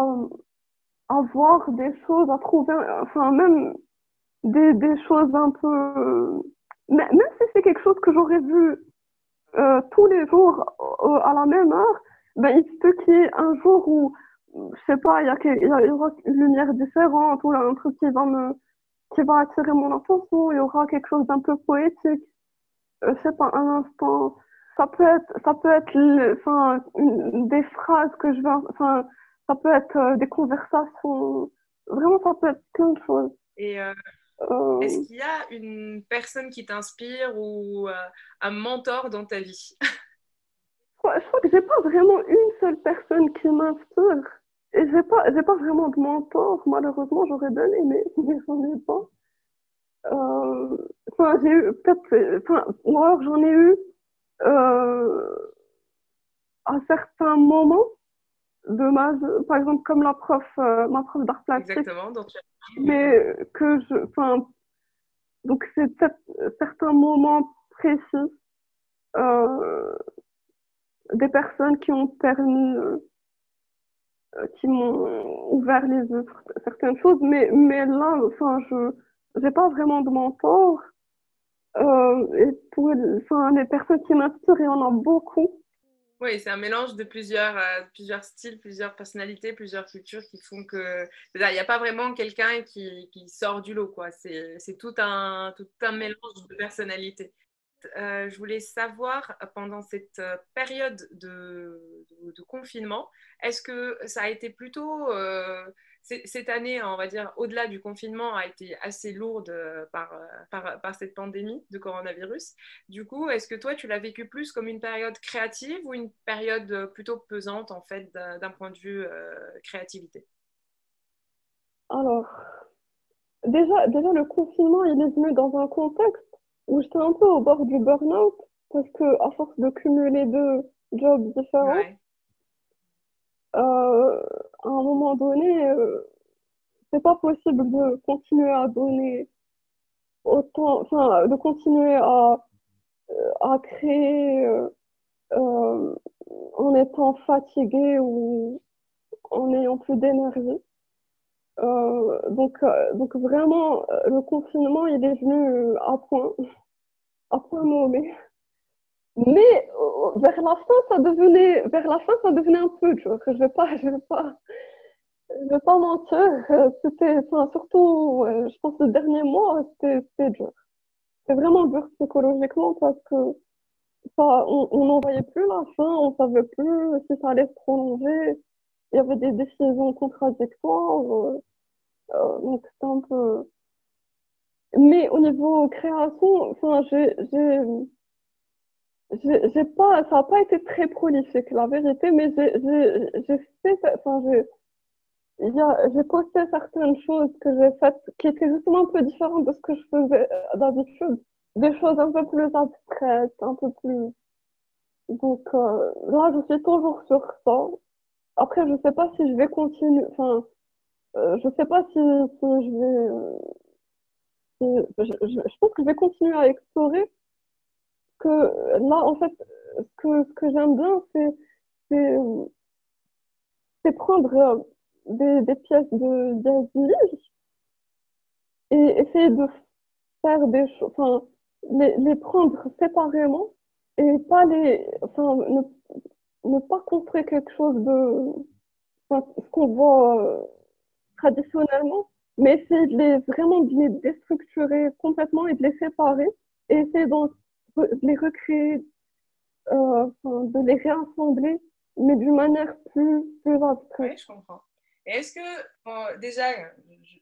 à voir des choses, à trouver, enfin, même des, des choses un peu, même si c'est quelque chose que j'aurais vu euh, tous les jours à la même heure, ben, il se peut qu'il y ait un jour où je sais pas, il y, a, y, aura une lumière différente ou un truc qui va me, qui va attirer mon attention, il y aura quelque chose d'un peu poétique. Je sais pas, un instant. Ça peut être, ça peut être, enfin, des phrases que je vais, enfin, ça peut être euh, des conversations. Vraiment, ça peut être plein de choses. Et euh, euh est-ce qu'il y a une personne qui t'inspire ou un mentor dans ta vie? Je crois que j'ai pas vraiment une seule personne qui m'inspire. Et j'ai pas, j'ai pas vraiment de mentor, malheureusement, j'aurais donné, mais, mais j'en ai pas. Euh, enfin, j'ai eu, peut-être, enfin, ou alors j'en ai eu, euh, à certains moments de ma, par exemple, comme la prof, euh, ma prof d'art plastique. Exactement, donc Mais que je, enfin, donc c'est peut-être certains moments précis, euh, des personnes qui ont permis, euh, qui m'ont ouvert les yeux sur certaines choses, mais, mais là, enfin, je n'ai pas vraiment de mentor. Euh, et pour enfin, les personnes qui m'inspirent, il y en a beaucoup. Oui, c'est un mélange de plusieurs, euh, plusieurs styles, plusieurs personnalités, plusieurs cultures qui font que il n'y a pas vraiment quelqu'un qui, qui, sort du lot. quoi. C'est tout un, tout un mélange de personnalités. Euh, je voulais savoir, pendant cette euh, période de, confinement, est-ce que ça a été plutôt, euh, cette année, on va dire, au-delà du confinement, a été assez lourde par, par, cette pandémie de coronavirus. Du coup, est-ce que toi, tu l'as vécu plus comme une période créative ou une période plutôt pesante, en fait, d'un point de vue créativité? Alors, déjà, déjà, le confinement, il est venu dans un contexte où j'étais un peu au bord du burn-out parce que à force de cumuler deux jobs différents, euh, à un moment donné, euh, c'est pas possible de continuer à donner autant, enfin, de continuer à, euh, à créer en étant fatigué ou en ayant plus d'énergie. Euh, donc, euh, donc vraiment, euh, le confinement, il est venu à point, à point nommé. Mais vers la fin, ça devenait, vers la fin, ça devenait un peu dur. Je vais pas, je vais pas, je vais pas mentir, c'était, enfin, surtout, je pense le dernier mois, c'était dur. C'était vraiment dur psychologiquement parce que ça, on n'en voyait plus la fin, on savait plus si ça allait se prolonger. Il y avait des décisions contradictoires. Euh, euh donc c'était un peu. Mais au niveau création, enfin, j'ai, j'ai, pas, ça n'a pas été très prolifique, la vérité, mais j'ai, j'ai fait, enfin, j'ai posté certaines choses que j'ai faites qui étaient justement un peu différentes de ce que je faisais euh, d'habitude. Des choses un peu plus abstraites, un peu plus. Donc euh, là, je suis toujours sur ça. Après, je sais pas si je vais continuer. Enfin, euh, je sais pas si, si je vais. Euh, je, je, pense que je vais continuer à explorer. Que là, en fait, ce que, ce que j'aime bien, c'est c'est prendre des, des pièces de d'asile et essayer de faire des choses, enfin, les, les prendre séparément et pas les, enfin, ne, ne pas construire quelque chose de, ce qu'on voit euh, traditionnellement, mais essayer de vraiment de les déstructurer complètement et de les séparer et essayer de les recréer, euh, de les réassembler, mais d'une manière plus, plus abstraite. Oui, je comprends. Est-ce que, déjà,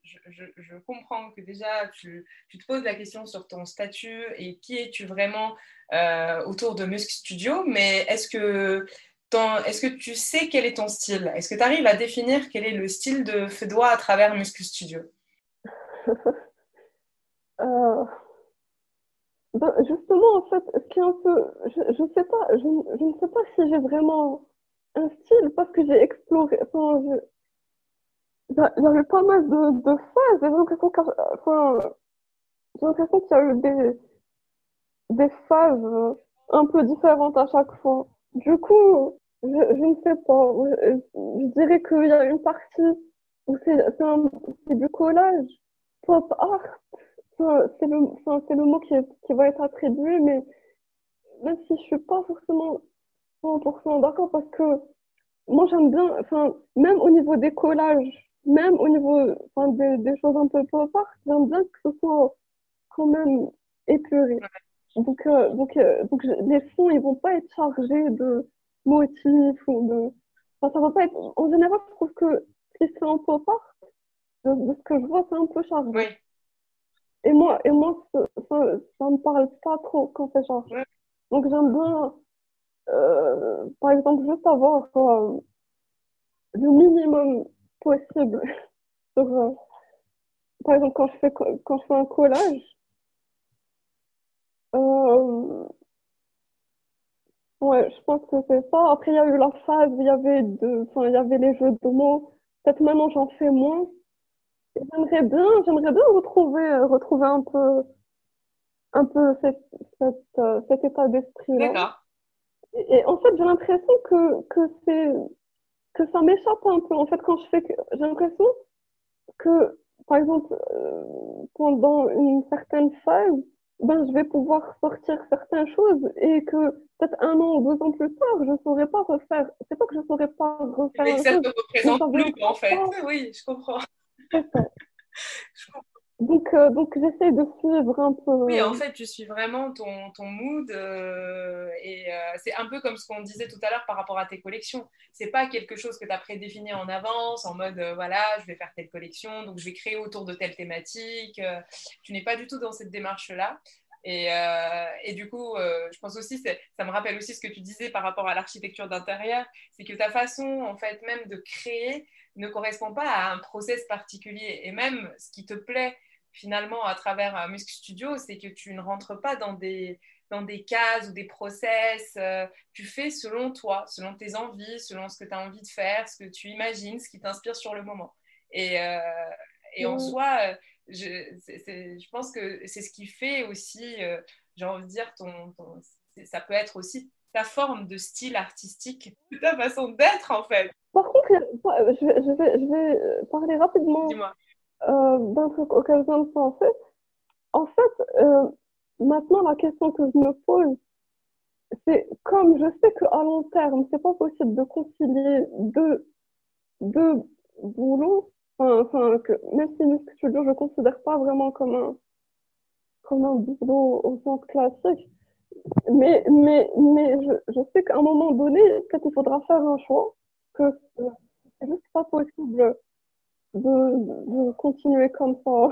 je, comprends que déjà, tu, te poses la question sur ton statut et qui es-tu vraiment euh, autour de Musk Studio, mais est-ce que, est que tu sais quel est ton style? Est-ce que tu arrives à définir quel est le style de Fedois à travers Musk Studio? Euh, ben, Justement, en fait, ce qui est un peu. Je ne sais pas, je, ne sais pas si j'ai vraiment un style parce que j'ai exploré. Enfin, il y avait pas mal de, de phases. J'ai l'impression qu'il enfin, y a eu des phases un peu différentes à chaque fois. Du coup, je, je ne sais pas. Je, dirais qu'il y a une partie où c'est du collage, pop art. C'est le, le mot qui, qui va être attribué, mais même si je suis pas forcément 100% d'accord parce que moi j'aime bien, enfin, même au niveau des collages, même au niveau enfin, des, des, choses un peu pop art, j'aime bien que ce soit quand même épuré. Donc, euh, donc, euh, donc les fonds, ils vont pas être chargés de motifs ou de. Enfin, ça va pas être. En général, je trouve que si c'est en pop art, de, ce que je vois, c'est un peu chargé. Oui. Et moi, et moi ça, ça, me parle pas trop quand c'est chargé. Donc, j'aime bien, euh, par exemple, juste avoir le minimum possible. Euh, par exemple, quand je fais, quand je fais un collage, euh, ouais, je pense que c'est ça. Après, il y a eu la phase où il y avait, de, enfin, il y avait les jeux de mots. Peut-être maintenant, j'en fais moins. J'aimerais bien, j'aimerais bien retrouver, euh, retrouver un peu, un peu cette, cette, cet état d'esprit-là. Et, et, en fait, j'ai l'impression que, que c'est, que ça m'échappe un peu. En fait, quand je fais, j'ai l'impression que, par exemple, euh, pendant une certaine phase, ben, je vais pouvoir sortir certaines choses et que peut-être un an ou deux ans plus tard, je ne saurais pas refaire. C'est pas que je ne saurais pas refaire. Mais ça ne représente plus, en fait. Oui, je comprends. je comprends. Donc, euh, donc j'essaie de suivre un peu. Oui, en fait, tu suis vraiment ton, ton mood. Euh, et euh, c'est un peu comme ce qu'on disait tout à l'heure par rapport à tes collections. C'est pas quelque chose que tu as prédéfini en avance, en mode voilà, je vais faire telle collection, donc je vais créer autour de telle thématique. tu n'es pas du tout dans cette démarche-là. Et, et, du coup, je pense aussi, ça me rappelle aussi ce que tu disais par rapport à l'architecture d'intérieur, c'est que ta façon, en fait, même de créer ne correspond pas à un process particulier. Et même ce qui te plaît finalement à travers Musk Studio, c'est que tu ne rentres pas dans des, dans des cases ou des process. Euh, tu fais selon toi, selon tes envies, selon ce que tu as envie de faire, ce que tu imagines, ce qui t'inspire sur le moment. Et, euh, et en soi, euh, je, je, pense que c'est ce qui fait aussi, j'ai envie de dire, ton, ça peut être aussi ta forme de style artistique, ta façon d'être en fait. Par contre, je vais, je vais, je vais parler rapidement euh, d'un truc auquel je viens de penser. En fait, euh, maintenant, la question que je me pose, c'est comme je sais qu'à long terme, c'est pas possible de concilier deux, deux boulot. Enfin, que, même si Music Studio, je considère pas vraiment comme un, comme un boulot au sens classique. Mais, mais, mais je, je sais qu'à un moment donné, peut-être il faudra faire un choix, que c'est juste pas possible de, de continuer comme ça.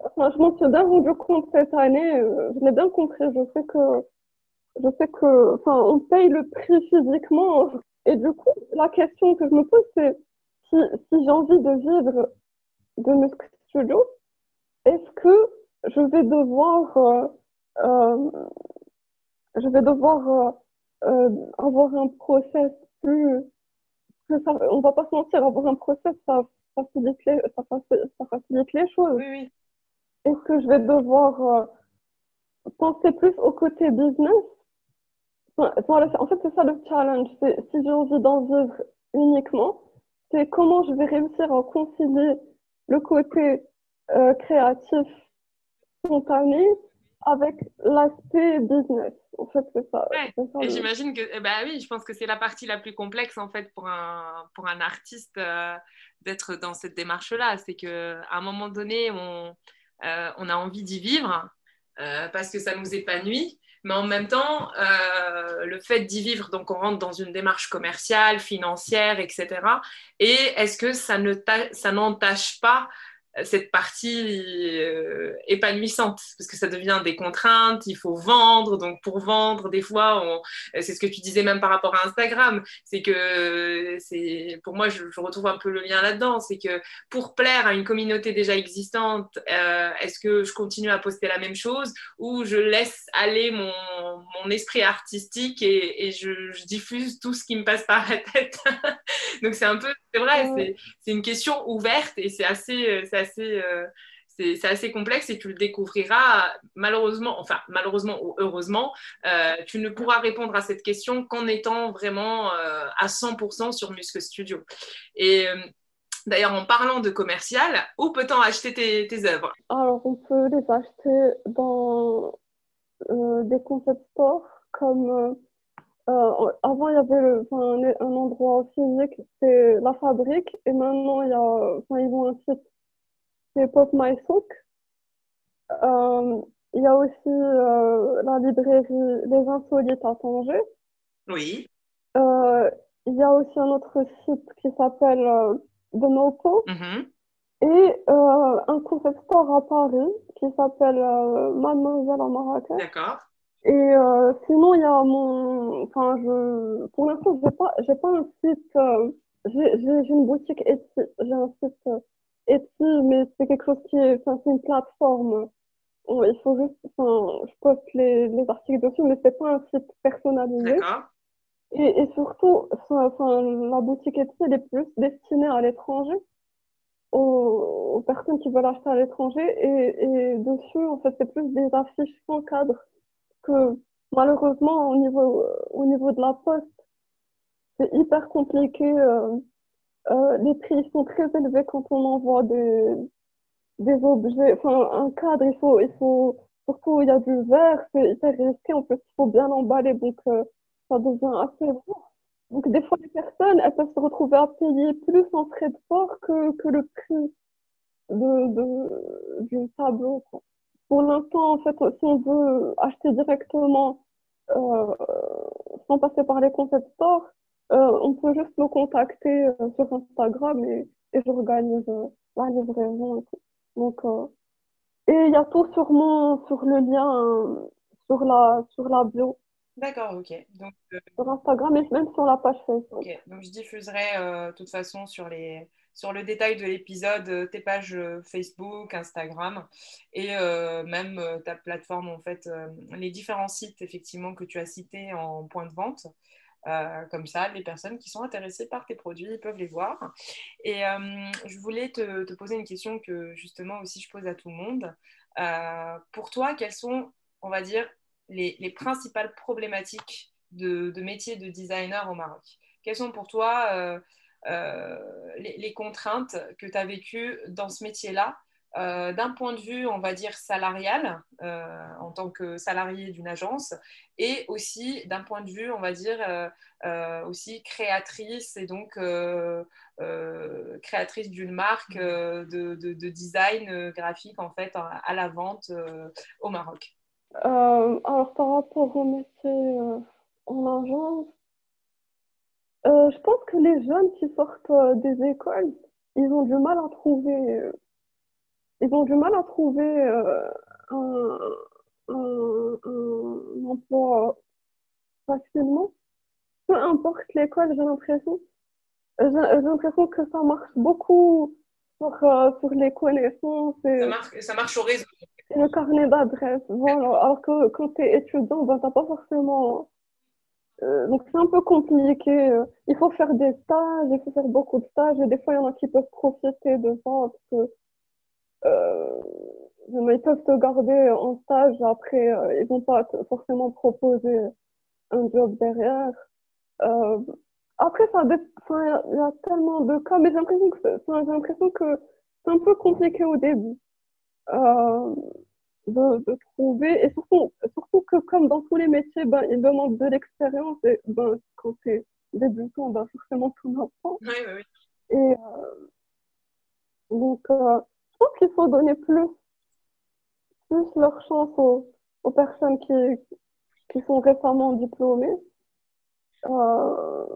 Enfin, je m'en suis bien rendu compte cette année, euh, je l'ai bien compris, je sais que, je sais que, enfin, on paye le prix physiquement. Et du coup, la question que je me pose, c'est si, si j'ai envie de vivre de mes studio, est-ce que je vais devoir, euh, euh, je vais devoir euh, euh avoir un process plus, plus on va pas se mentir, avoir un process, ça facilite les, ça facilite, ça facilite les choses. Oui, oui. Est-ce que je vais devoir euh, penser plus au côté business? En fait, c'est ça le challenge. Si j'ai envie d'en vivre uniquement, c'est comment je vais réussir à concilier le côté euh, créatif spontané avec l'aspect business. En fait, c'est ça. et j'imagine que, bah oui, je pense que c'est la partie la plus complexe en fait pour un, pour un artiste euh, d'être dans cette démarche-là. C'est qu'à un moment donné, on, euh, on a envie d'y vivre euh, parce que ça nous épanouit. Mais en même temps, le fait d'y vivre, donc on rentre dans une démarche commerciale, financière, etc. Et est-ce que ça n'entache pas cette partie euh, épanouissante parce que ça devient des contraintes, il faut vendre, donc pour vendre, des fois, c'est ce que tu disais même par rapport à Instagram, c'est que c'est pour moi, je, retrouve un peu le lien là-dedans, c'est que pour plaire à une communauté déjà existante, euh, est-ce que je continue à poster la même chose ou je laisse aller mon, mon esprit artistique et, et je, je, diffuse tout ce qui me passe par la tête? Donc c'est un peu, c'est vrai, c'est une question ouverte et c'est assez, c'est assez, euh, c'est assez complexe et tu le découvriras malheureusement, enfin malheureusement ou heureusement, euh, tu ne pourras répondre à cette question qu'en étant vraiment euh, à 100% sur Muscle Studio. Et D'ailleurs, en parlant de commercial, où peut-on acheter tes, œuvres? Alors, on peut les acheter dans des concept stores comme avant, il y avait un, endroit physique, c'est la fabrique, et maintenant, il y a, ils ont un site, Pop My Souk. Euh, il y a aussi euh, la librairie Les Insolites à Tanger. Oui. Euh, il y a aussi un autre site qui s'appelle The Nopo. Mm-hmm. Et euh, un concept store à Paris qui s'appelle Mademoiselle à Marrakech. D'accord. Et euh, sinon, il y a mon. Enfin, je. Pour l'instant, j'ai pas, j'ai pas un site. J'ai, j'ai une boutique Etsy. J'ai un site Etsy, mais c'est quelque chose qui est. Enfin, c'est une plateforme. il faut juste. Enfin, je poste les, les articles dessus, mais c'est pas un site personnalisé. Et, et surtout, enfin, la boutique Etsy, elle est plus destinée à l'étranger. Aux, aux personnes qui veulent acheter à l'étranger. Et, et dessus, en fait, c'est plus des affiches sans cadre que malheureusement, au niveau, au niveau de la poste, c'est hyper compliqué. Euh, euh, les prix sont très élevés quand on envoie des, des objets, enfin un cadre, il faut, il faut, surtout il y a du verre, c'est hyper risqué, en plus il faut bien l'emballer, donc euh, ça devient assez lourd. Donc des fois les personnes, elles peuvent se retrouver à payer plus en frais de port que, que le prix de, de, du tableau. Quoi. Pour l'instant, en fait, si on veut acheter directement euh, sans passer par les concept stores, euh, on peut juste me contacter euh, sur Instagram et, et j'organise euh, la livraison et tout. Donc, euh, et il y a tout sur mon, sur le lien, sur la, sur la bio. D'accord, ok. Donc, sur Instagram et même sur la page Facebook. Ok, donc je diffuserai de toute façon sur les, sur le détail de l'épisode, tes pages Facebook, Instagram et euh, même ta plateforme, en fait, les différents sites effectivement que tu as cités en point de vente. Comme ça, les personnes qui sont intéressées par tes produits peuvent les voir. Et je voulais te, poser une question que justement aussi je pose à tout le monde. pour toi, quelles sont, on va dire, les, les principales problématiques de, métier de designer au Maroc? Quelles sont pour toi euh, les, contraintes que tu as vécues dans ce métier-là? D'un point de vue, on va dire, salarial, en tant que salarié d'une agence, et aussi d'un point de vue, on va dire, aussi créatrice, et donc créatrice d'une marque de, de, design graphique, en fait, à la vente au Maroc. alors, par rapport au métier en agence, euh, je pense que les jeunes qui sortent euh, des écoles, ils ont du mal à trouver, euh, ils ont du mal à trouver un, emploi facilement. Peu importe l'école, j'ai l'impression. J'ai l'impression que ça marche beaucoup sur, sur les connaissances. ça, marche, ça marche au réseau. Le carnet d'adresse. Voilà. Alors que quand tu es étudiant, ben, tu n'as pas forcément euh, donc c'est un peu compliqué. Euh. Il faut faire des stages, il faut faire beaucoup de stages. Et des fois, il y en a qui peuvent profiter de ça parce que euh, ils peuvent te garder en stage. Après, euh, ils vont pas forcément proposer un job derrière. Euh, après, ça, il y, a tellement de cas, mais j'ai l'impression que j'ai l'impression que c'est un peu compliqué au début. Euh, de, de, trouver, et surtout, surtout que comme dans tous les métiers, ben, il demande de l'expérience, et ben, quand tu es débutant, ben, forcément tout n'apprend. Oui, oui, oui. Et euh, donc, euh, je pense qu'il faut donner plus, plus leur chance aux, aux personnes qui, qui sont récemment diplômées. Euh,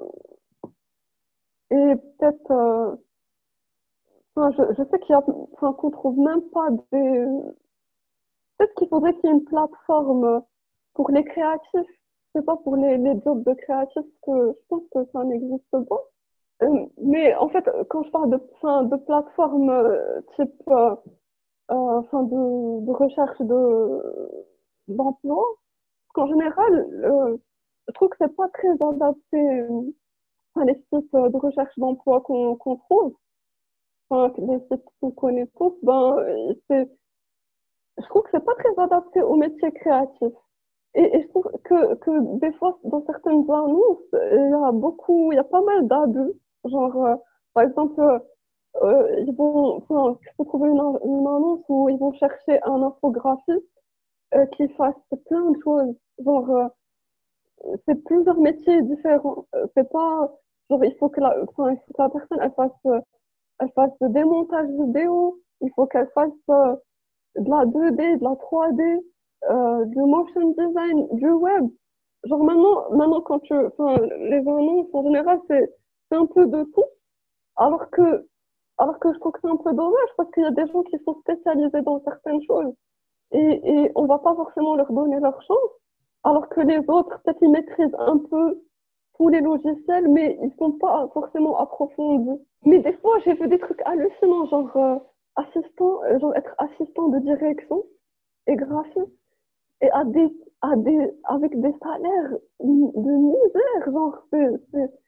et peut-être, euh, je, je sais qu'il y a, enfin, qu'on trouve même pas des, Peut-être qu'il faudrait qu'il y ait une plateforme pour les créatifs. C'est pas pour les, les jobs de créatifs que je pense que ça n'existe pas. Euh, mais en fait, quand je parle de, fin, de plateforme euh, type euh, euh, fin de, de recherche de, d'emploi, qu'en général, euh, je trouve que c'est pas très adapté enfin, les sites de recherche d'emploi qu'on, qu'on trouve. Enfin, les sites qu'on connaît tous, ben, c'est je trouve que c'est pas très adapté au métier créatif. Et, et, je trouve que, que des fois, dans certaines annonces, il y a beaucoup, il y a pas mal d'abus. Genre, euh, par exemple, euh, ils vont, enfin, peux trouver une, une, annonce où ils vont chercher un infographiste euh, qui fasse plein de choses. Genre, euh, c'est plusieurs métiers différents. Euh, c'est pas, genre, il faut que la, enfin, il faut que la personne, elle fasse, elle fasse le démontage vidéo, il faut qu'elle fasse de la 2D, de la 3D, euh, du motion design, du web. Genre maintenant, maintenant quand tu, enfin, les annonces en général, c'est, c'est un peu de tout. Alors que, alors que je trouve que c'est un peu dommage parce qu'il y a des gens qui sont spécialisés dans certaines choses et, et on va pas forcément leur donner leur chance. Alors que les autres, peut-être ils maîtrisent un peu tous les logiciels, mais ils sont pas forcément approfondis. Mais des fois, j'ai vu des trucs hallucinants, genre, euh, assistant, euh, genre être assistant de direction et graphiste et à des, des, avec des salaires de misère. Genre,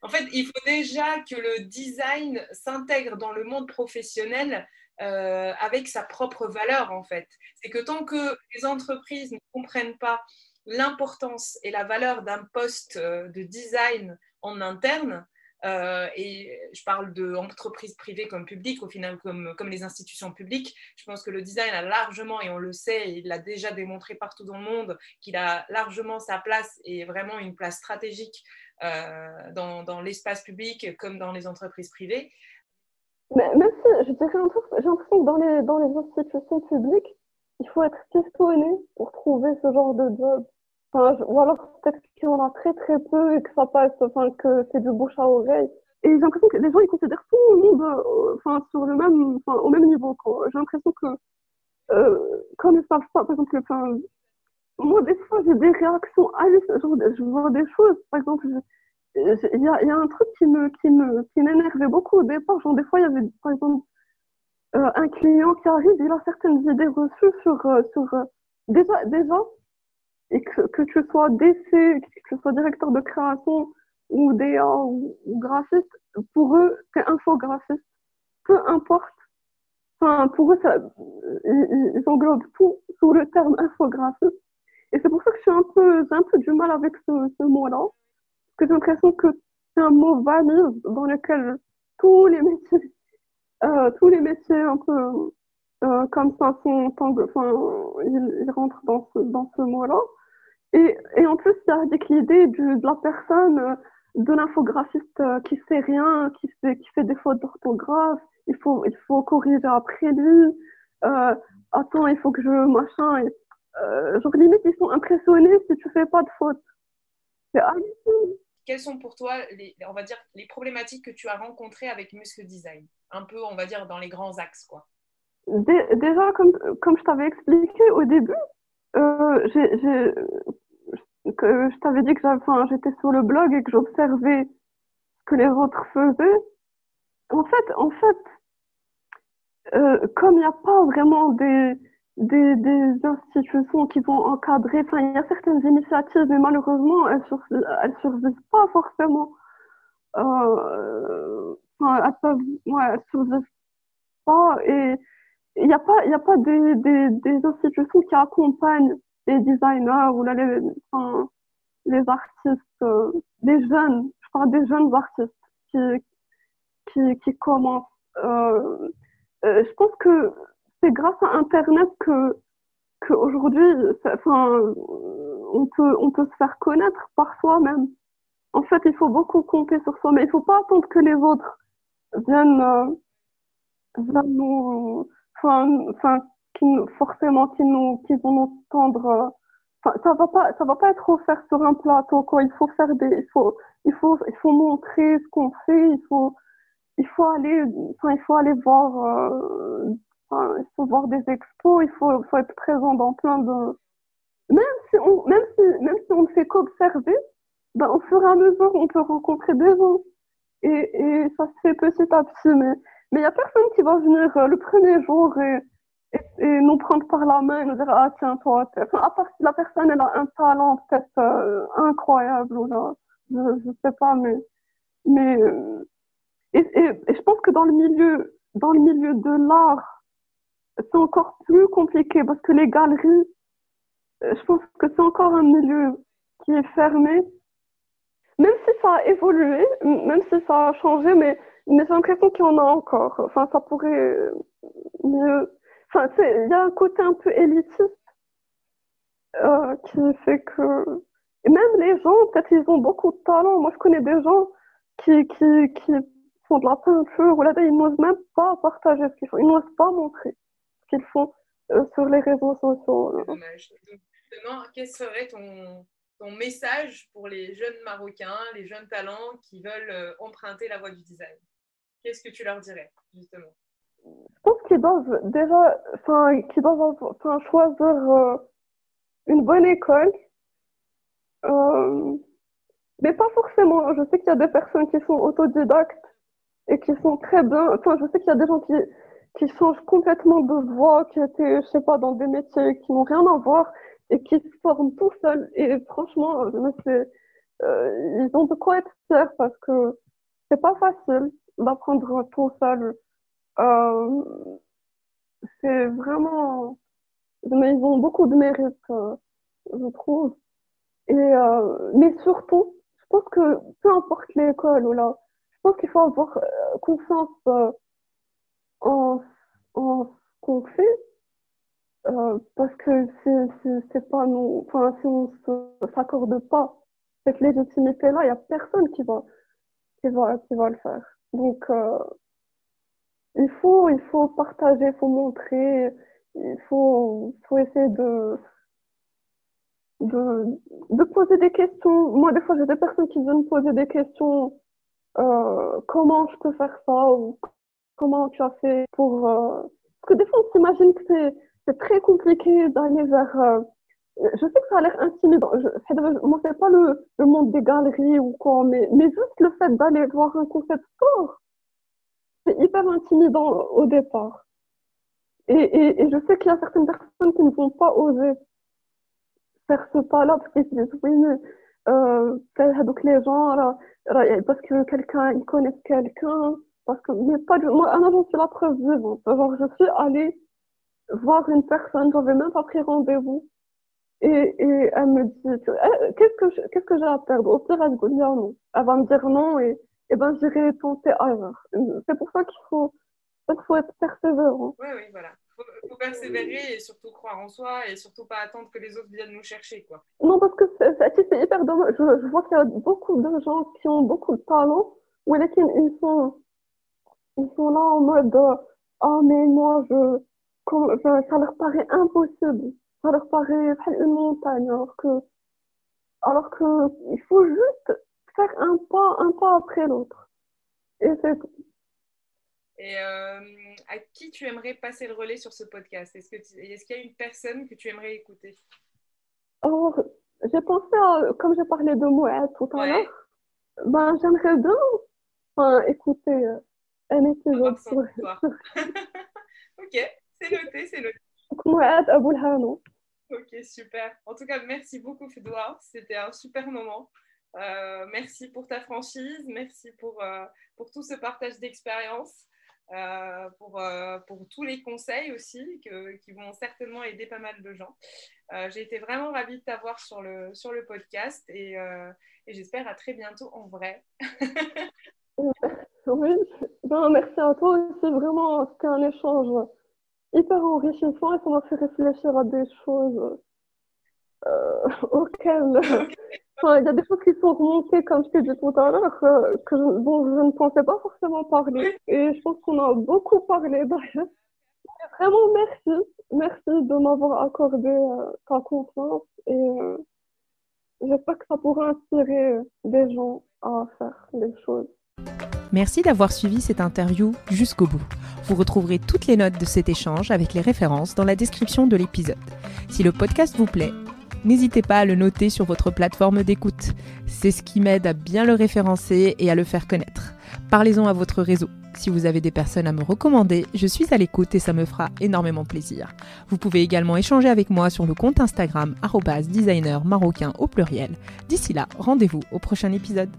En fait, il faut déjà que le design s'intègre dans le monde professionnel euh, avec sa propre valeur, en fait. C'est que tant que les entreprises ne comprennent pas l'importance et la valeur d'un poste euh, de design en interne, euh, et je parle d'entreprises privées comme publiques, au final, comme, comme les institutions publiques. Je pense que le design a largement, et on le sait, il l'a déjà démontré partout dans le monde, qu'il a largement sa place et vraiment une place stratégique euh, dans, dans l'espace public comme dans les entreprises privées. Mais même si, je dirais j'ai l'impression que dans les, dans les institutions publiques, il faut être pistonné pour trouver ce genre de job. Ou alors peut-être qu'il y en a très très peu et que ça passe, que c'est du bouche à oreille. Et j'ai l'impression que les gens ils considèrent tout le monde euh, sur le même, enfin, au même niveau. J'ai l'impression que euh, comme ils savent pas, par exemple, enfin, moi des fois j'ai des réactions hallucinantes, je vois des choses, par exemple, il y a, un truc qui me qui me m'énervait beaucoup au départ. Genre des fois il y avait par exemple euh, un client qui arrive, il a certaines idées reçues sur sur déjà déjà et que, que tu sois DC, que tu sois directeur de création ou DA ou, graphiste, pour eux, c'est infographiste. Peu importe. Enfin, pour eux, ça, ils, ils englobent tout sous le terme infographiste. Et c'est pour ça que je un peu, j'ai un peu du mal avec ce, ce mot-là. Parce que j'ai l'impression que c'est un mot valise dans lequel tous les métiers, euh, tous les métiers un peu euh, comme ça sont, enfin, ils, rentrent dans ce, dans ce mot-là. Et, et en plus, il y a avec l'idée de la personne, euh, de l'infographiste euh, qui sait rien, qui fait, qui fait des fautes d'orthographe, il faut, il faut corriger après lui, euh, attends, il faut que je, machin, euh, genre limite, ils sont impressionnés si tu fais pas de fautes. C'est Quelles sont pour toi, les, on va dire, les problématiques que tu as rencontrées avec Muscle Design? Un peu, on va dire, dans les grands axes, quoi. Déjà, comme, comme je t'avais expliqué au début, euh, que je t'avais dit que j'étais sur le blog et que j'observais ce que les autres faisaient. En fait, en fait, euh, comme il n'y a pas vraiment des, des, des, institutions qui vont encadrer, enfin, il y a certaines initiatives, mais malheureusement, elles ne elles survivent pas forcément. Euh, elles peuvent, ouais, elles survivent pas et il n'y a pas, il a pas des, des, des, institutions qui accompagnent les designers ou là, les, enfin, les artistes, euh, des jeunes, je parle des jeunes artistes qui, qui, qui commencent. Euh, euh, je pense que c'est grâce à Internet que qu'aujourd'hui, enfin, on peut, on peut se faire connaître par soi-même. En fait, il faut beaucoup compter sur soi, mais il faut pas attendre que les autres viennent, euh, viennent nous, enfin, forcément, qui nous, qui vont nous tendre. Euh, enfin, ça va pas, ça va pas être offert sur un plateau, quoi. Il faut faire des, il faut, il faut, il faut montrer ce qu'on fait. Il faut, il faut aller, enfin, il faut aller voir, euh, il faut voir des expos. Il faut, faut être présent dans plein de, même si on, même si, même si on ne fait qu'observer, ben, au fur et à mesure, on peut rencontrer des gens. Et, et ça se fait petit à petit, mais mais il n'y a personne qui va venir euh, le premier jour et, et, nous prendre par la main et nous dire Ah, tiens, toi, à part si la personne elle a un talent peut-être euh, incroyable ou là, je ne sais pas, mais. mais euh, et, et, je pense que dans le milieu, dans le milieu de l'art, c'est encore plus compliqué parce que les galeries, je pense que c'est encore un milieu qui est fermé. Même si ça a évolué, même si ça a changé, mais mais j'ai l'impression qu'il y en a encore. Enfin, ça pourrait mieux. Enfin, il y a un côté un peu élitiste euh, qui fait que. Même les gens, peut-être, ils ont beaucoup de talent. Moi, je connais des gens qui, qui, qui font de la peinture ou là, ils n'osent même pas partager ce qu'ils font. Ils n'osent pas montrer ce qu'ils font euh, sur les réseaux sociaux. Dommage. Donc, justement, quel serait ton, ton message pour les jeunes Marocains, les jeunes talents qui veulent euh, emprunter la voie du design? Qu'est-ce que tu leur dirais, justement? Je pense qu'ils doivent déjà, enfin, qu'ils doivent enfin, choisir euh, une bonne école. Euh, mais pas forcément. Je sais qu'il y a des personnes qui sont autodidactes et qui sont très bien. Enfin, je sais qu'il y a des gens qui, qui changent complètement de voie, qui étaient, je sais pas, dans des métiers qui n'ont rien à voir et qui se forment tout seuls. Et franchement, je me euh, ils ont de quoi être fiers parce que c'est pas facile d'apprendre tout seul. Euh, c'est vraiment, mais ils ont beaucoup de mérite, euh, je trouve. Et euh, mais surtout, je pense que peu importe l'école ou là, je pense qu'il faut avoir euh, confiance en, en ce qu'on fait. Parce que c'est pas nous, enfin, si on s'accorde pas cette légitimité-là, il y a personne qui va, qui va, qui va le faire. Donc, il faut, il faut partager, il faut montrer, il faut, faut essayer de, de, de poser des questions. Moi, des fois, j'ai des personnes qui viennent poser des questions. Euh, comment je peux faire ça ou comment tu as fait pour... Euh... Parce que des fois, on s'imagine que c'est, c'est très compliqué d'aller vers... Euh, je sais que ça a l'air intimidant. Je, moi, c'est pas le, le monde des galeries ou quoi, mais, mais juste le fait d'aller voir un concept store, c'est hyper intimidant au départ. Et, et, je sais qu'il y a certaines personnes qui ne vont pas oser faire ce pas-là parce qu'ils se disent, oui, mais euh, les gens, parce que quelqu'un, ils connaissent quelqu'un, parce que, mais pas du, moi, j'en suis la preuve vivante. Genre, je suis allée voir une personne, j'avais même pas pris rendez-vous. Et, et elle me dit, eh, qu'est-ce que qu'est-ce que j'ai à perdre? Au pire, elle, dire non. elle va me dire non et ben j'irai tenter ailleurs. C'est pour ça qu'il faut, faut être persévérant. Oui, oui, voilà. faut persévérer et surtout croire en soi et surtout pas attendre que les autres viennent nous chercher. Quoi. Non, parce que c'est hyper dommage. Je, vois qu'il y a beaucoup de gens qui ont beaucoup de talent, mais ils sont, ils sont là en mode Ah, mais moi, je, ça leur paraît impossible. Ça leur paraît une montagne, alors que, alors que il faut juste faire un pas, un pas après l'autre. Et c'est et euh, à qui tu aimerais passer le relais sur ce podcast? Est-ce qu'il est y a une personne que tu aimerais écouter? Alors, j'ai pensé, à, comme j'ai parlé de Moued tout à l'heure, ben, j'aimerais bien enfin, écouter euh, un épisode sur... ok, c'est noté, c'est noté. Moued Aboulhano. Ok, super. En tout cas, merci beaucoup, Fedouard. C'était un super moment. Euh, merci pour ta franchise, merci pour, pour tout ce partage d'expérience. Euh, pour, euh, pour, tous les conseils aussi qui vont certainement aider pas mal de gens. Euh, j'ai été vraiment ravie de t'avoir sur le, sur le podcast et, et j'espère à très bientôt en vrai. oui, ben, merci à toi. C'est vraiment c'était un échange hyper enrichissant et ça m'a fait réfléchir à des choses auxquelles il y a des choses qui sont remontées, comme je t'ai dit tout à l'heure, euh, que je, dont je ne pensais pas forcément parler. Et je pense qu'on a beaucoup parlé d'ailleurs. Vraiment, merci. Merci de m'avoir accordé euh, ta confiance. Et euh, j'espère que ça pourra inspirer des gens à faire les choses. Merci d'avoir suivi cette interview jusqu'au bout. Vous retrouverez toutes les notes de cet échange avec les références dans la description de l'épisode. Si le podcast vous plaît, n'hésitez pas à le noter sur votre plateforme d'écoute. C'est ce qui m'aide à bien le référencer et à le faire connaître. Parlez-en à votre réseau. Si vous avez des personnes à me recommander, je suis à l'écoute et ça me fera énormément plaisir. Vous pouvez également échanger avec moi sur le compte Instagram designer marocain au pluriel. D'ici là, rendez-vous au prochain épisode.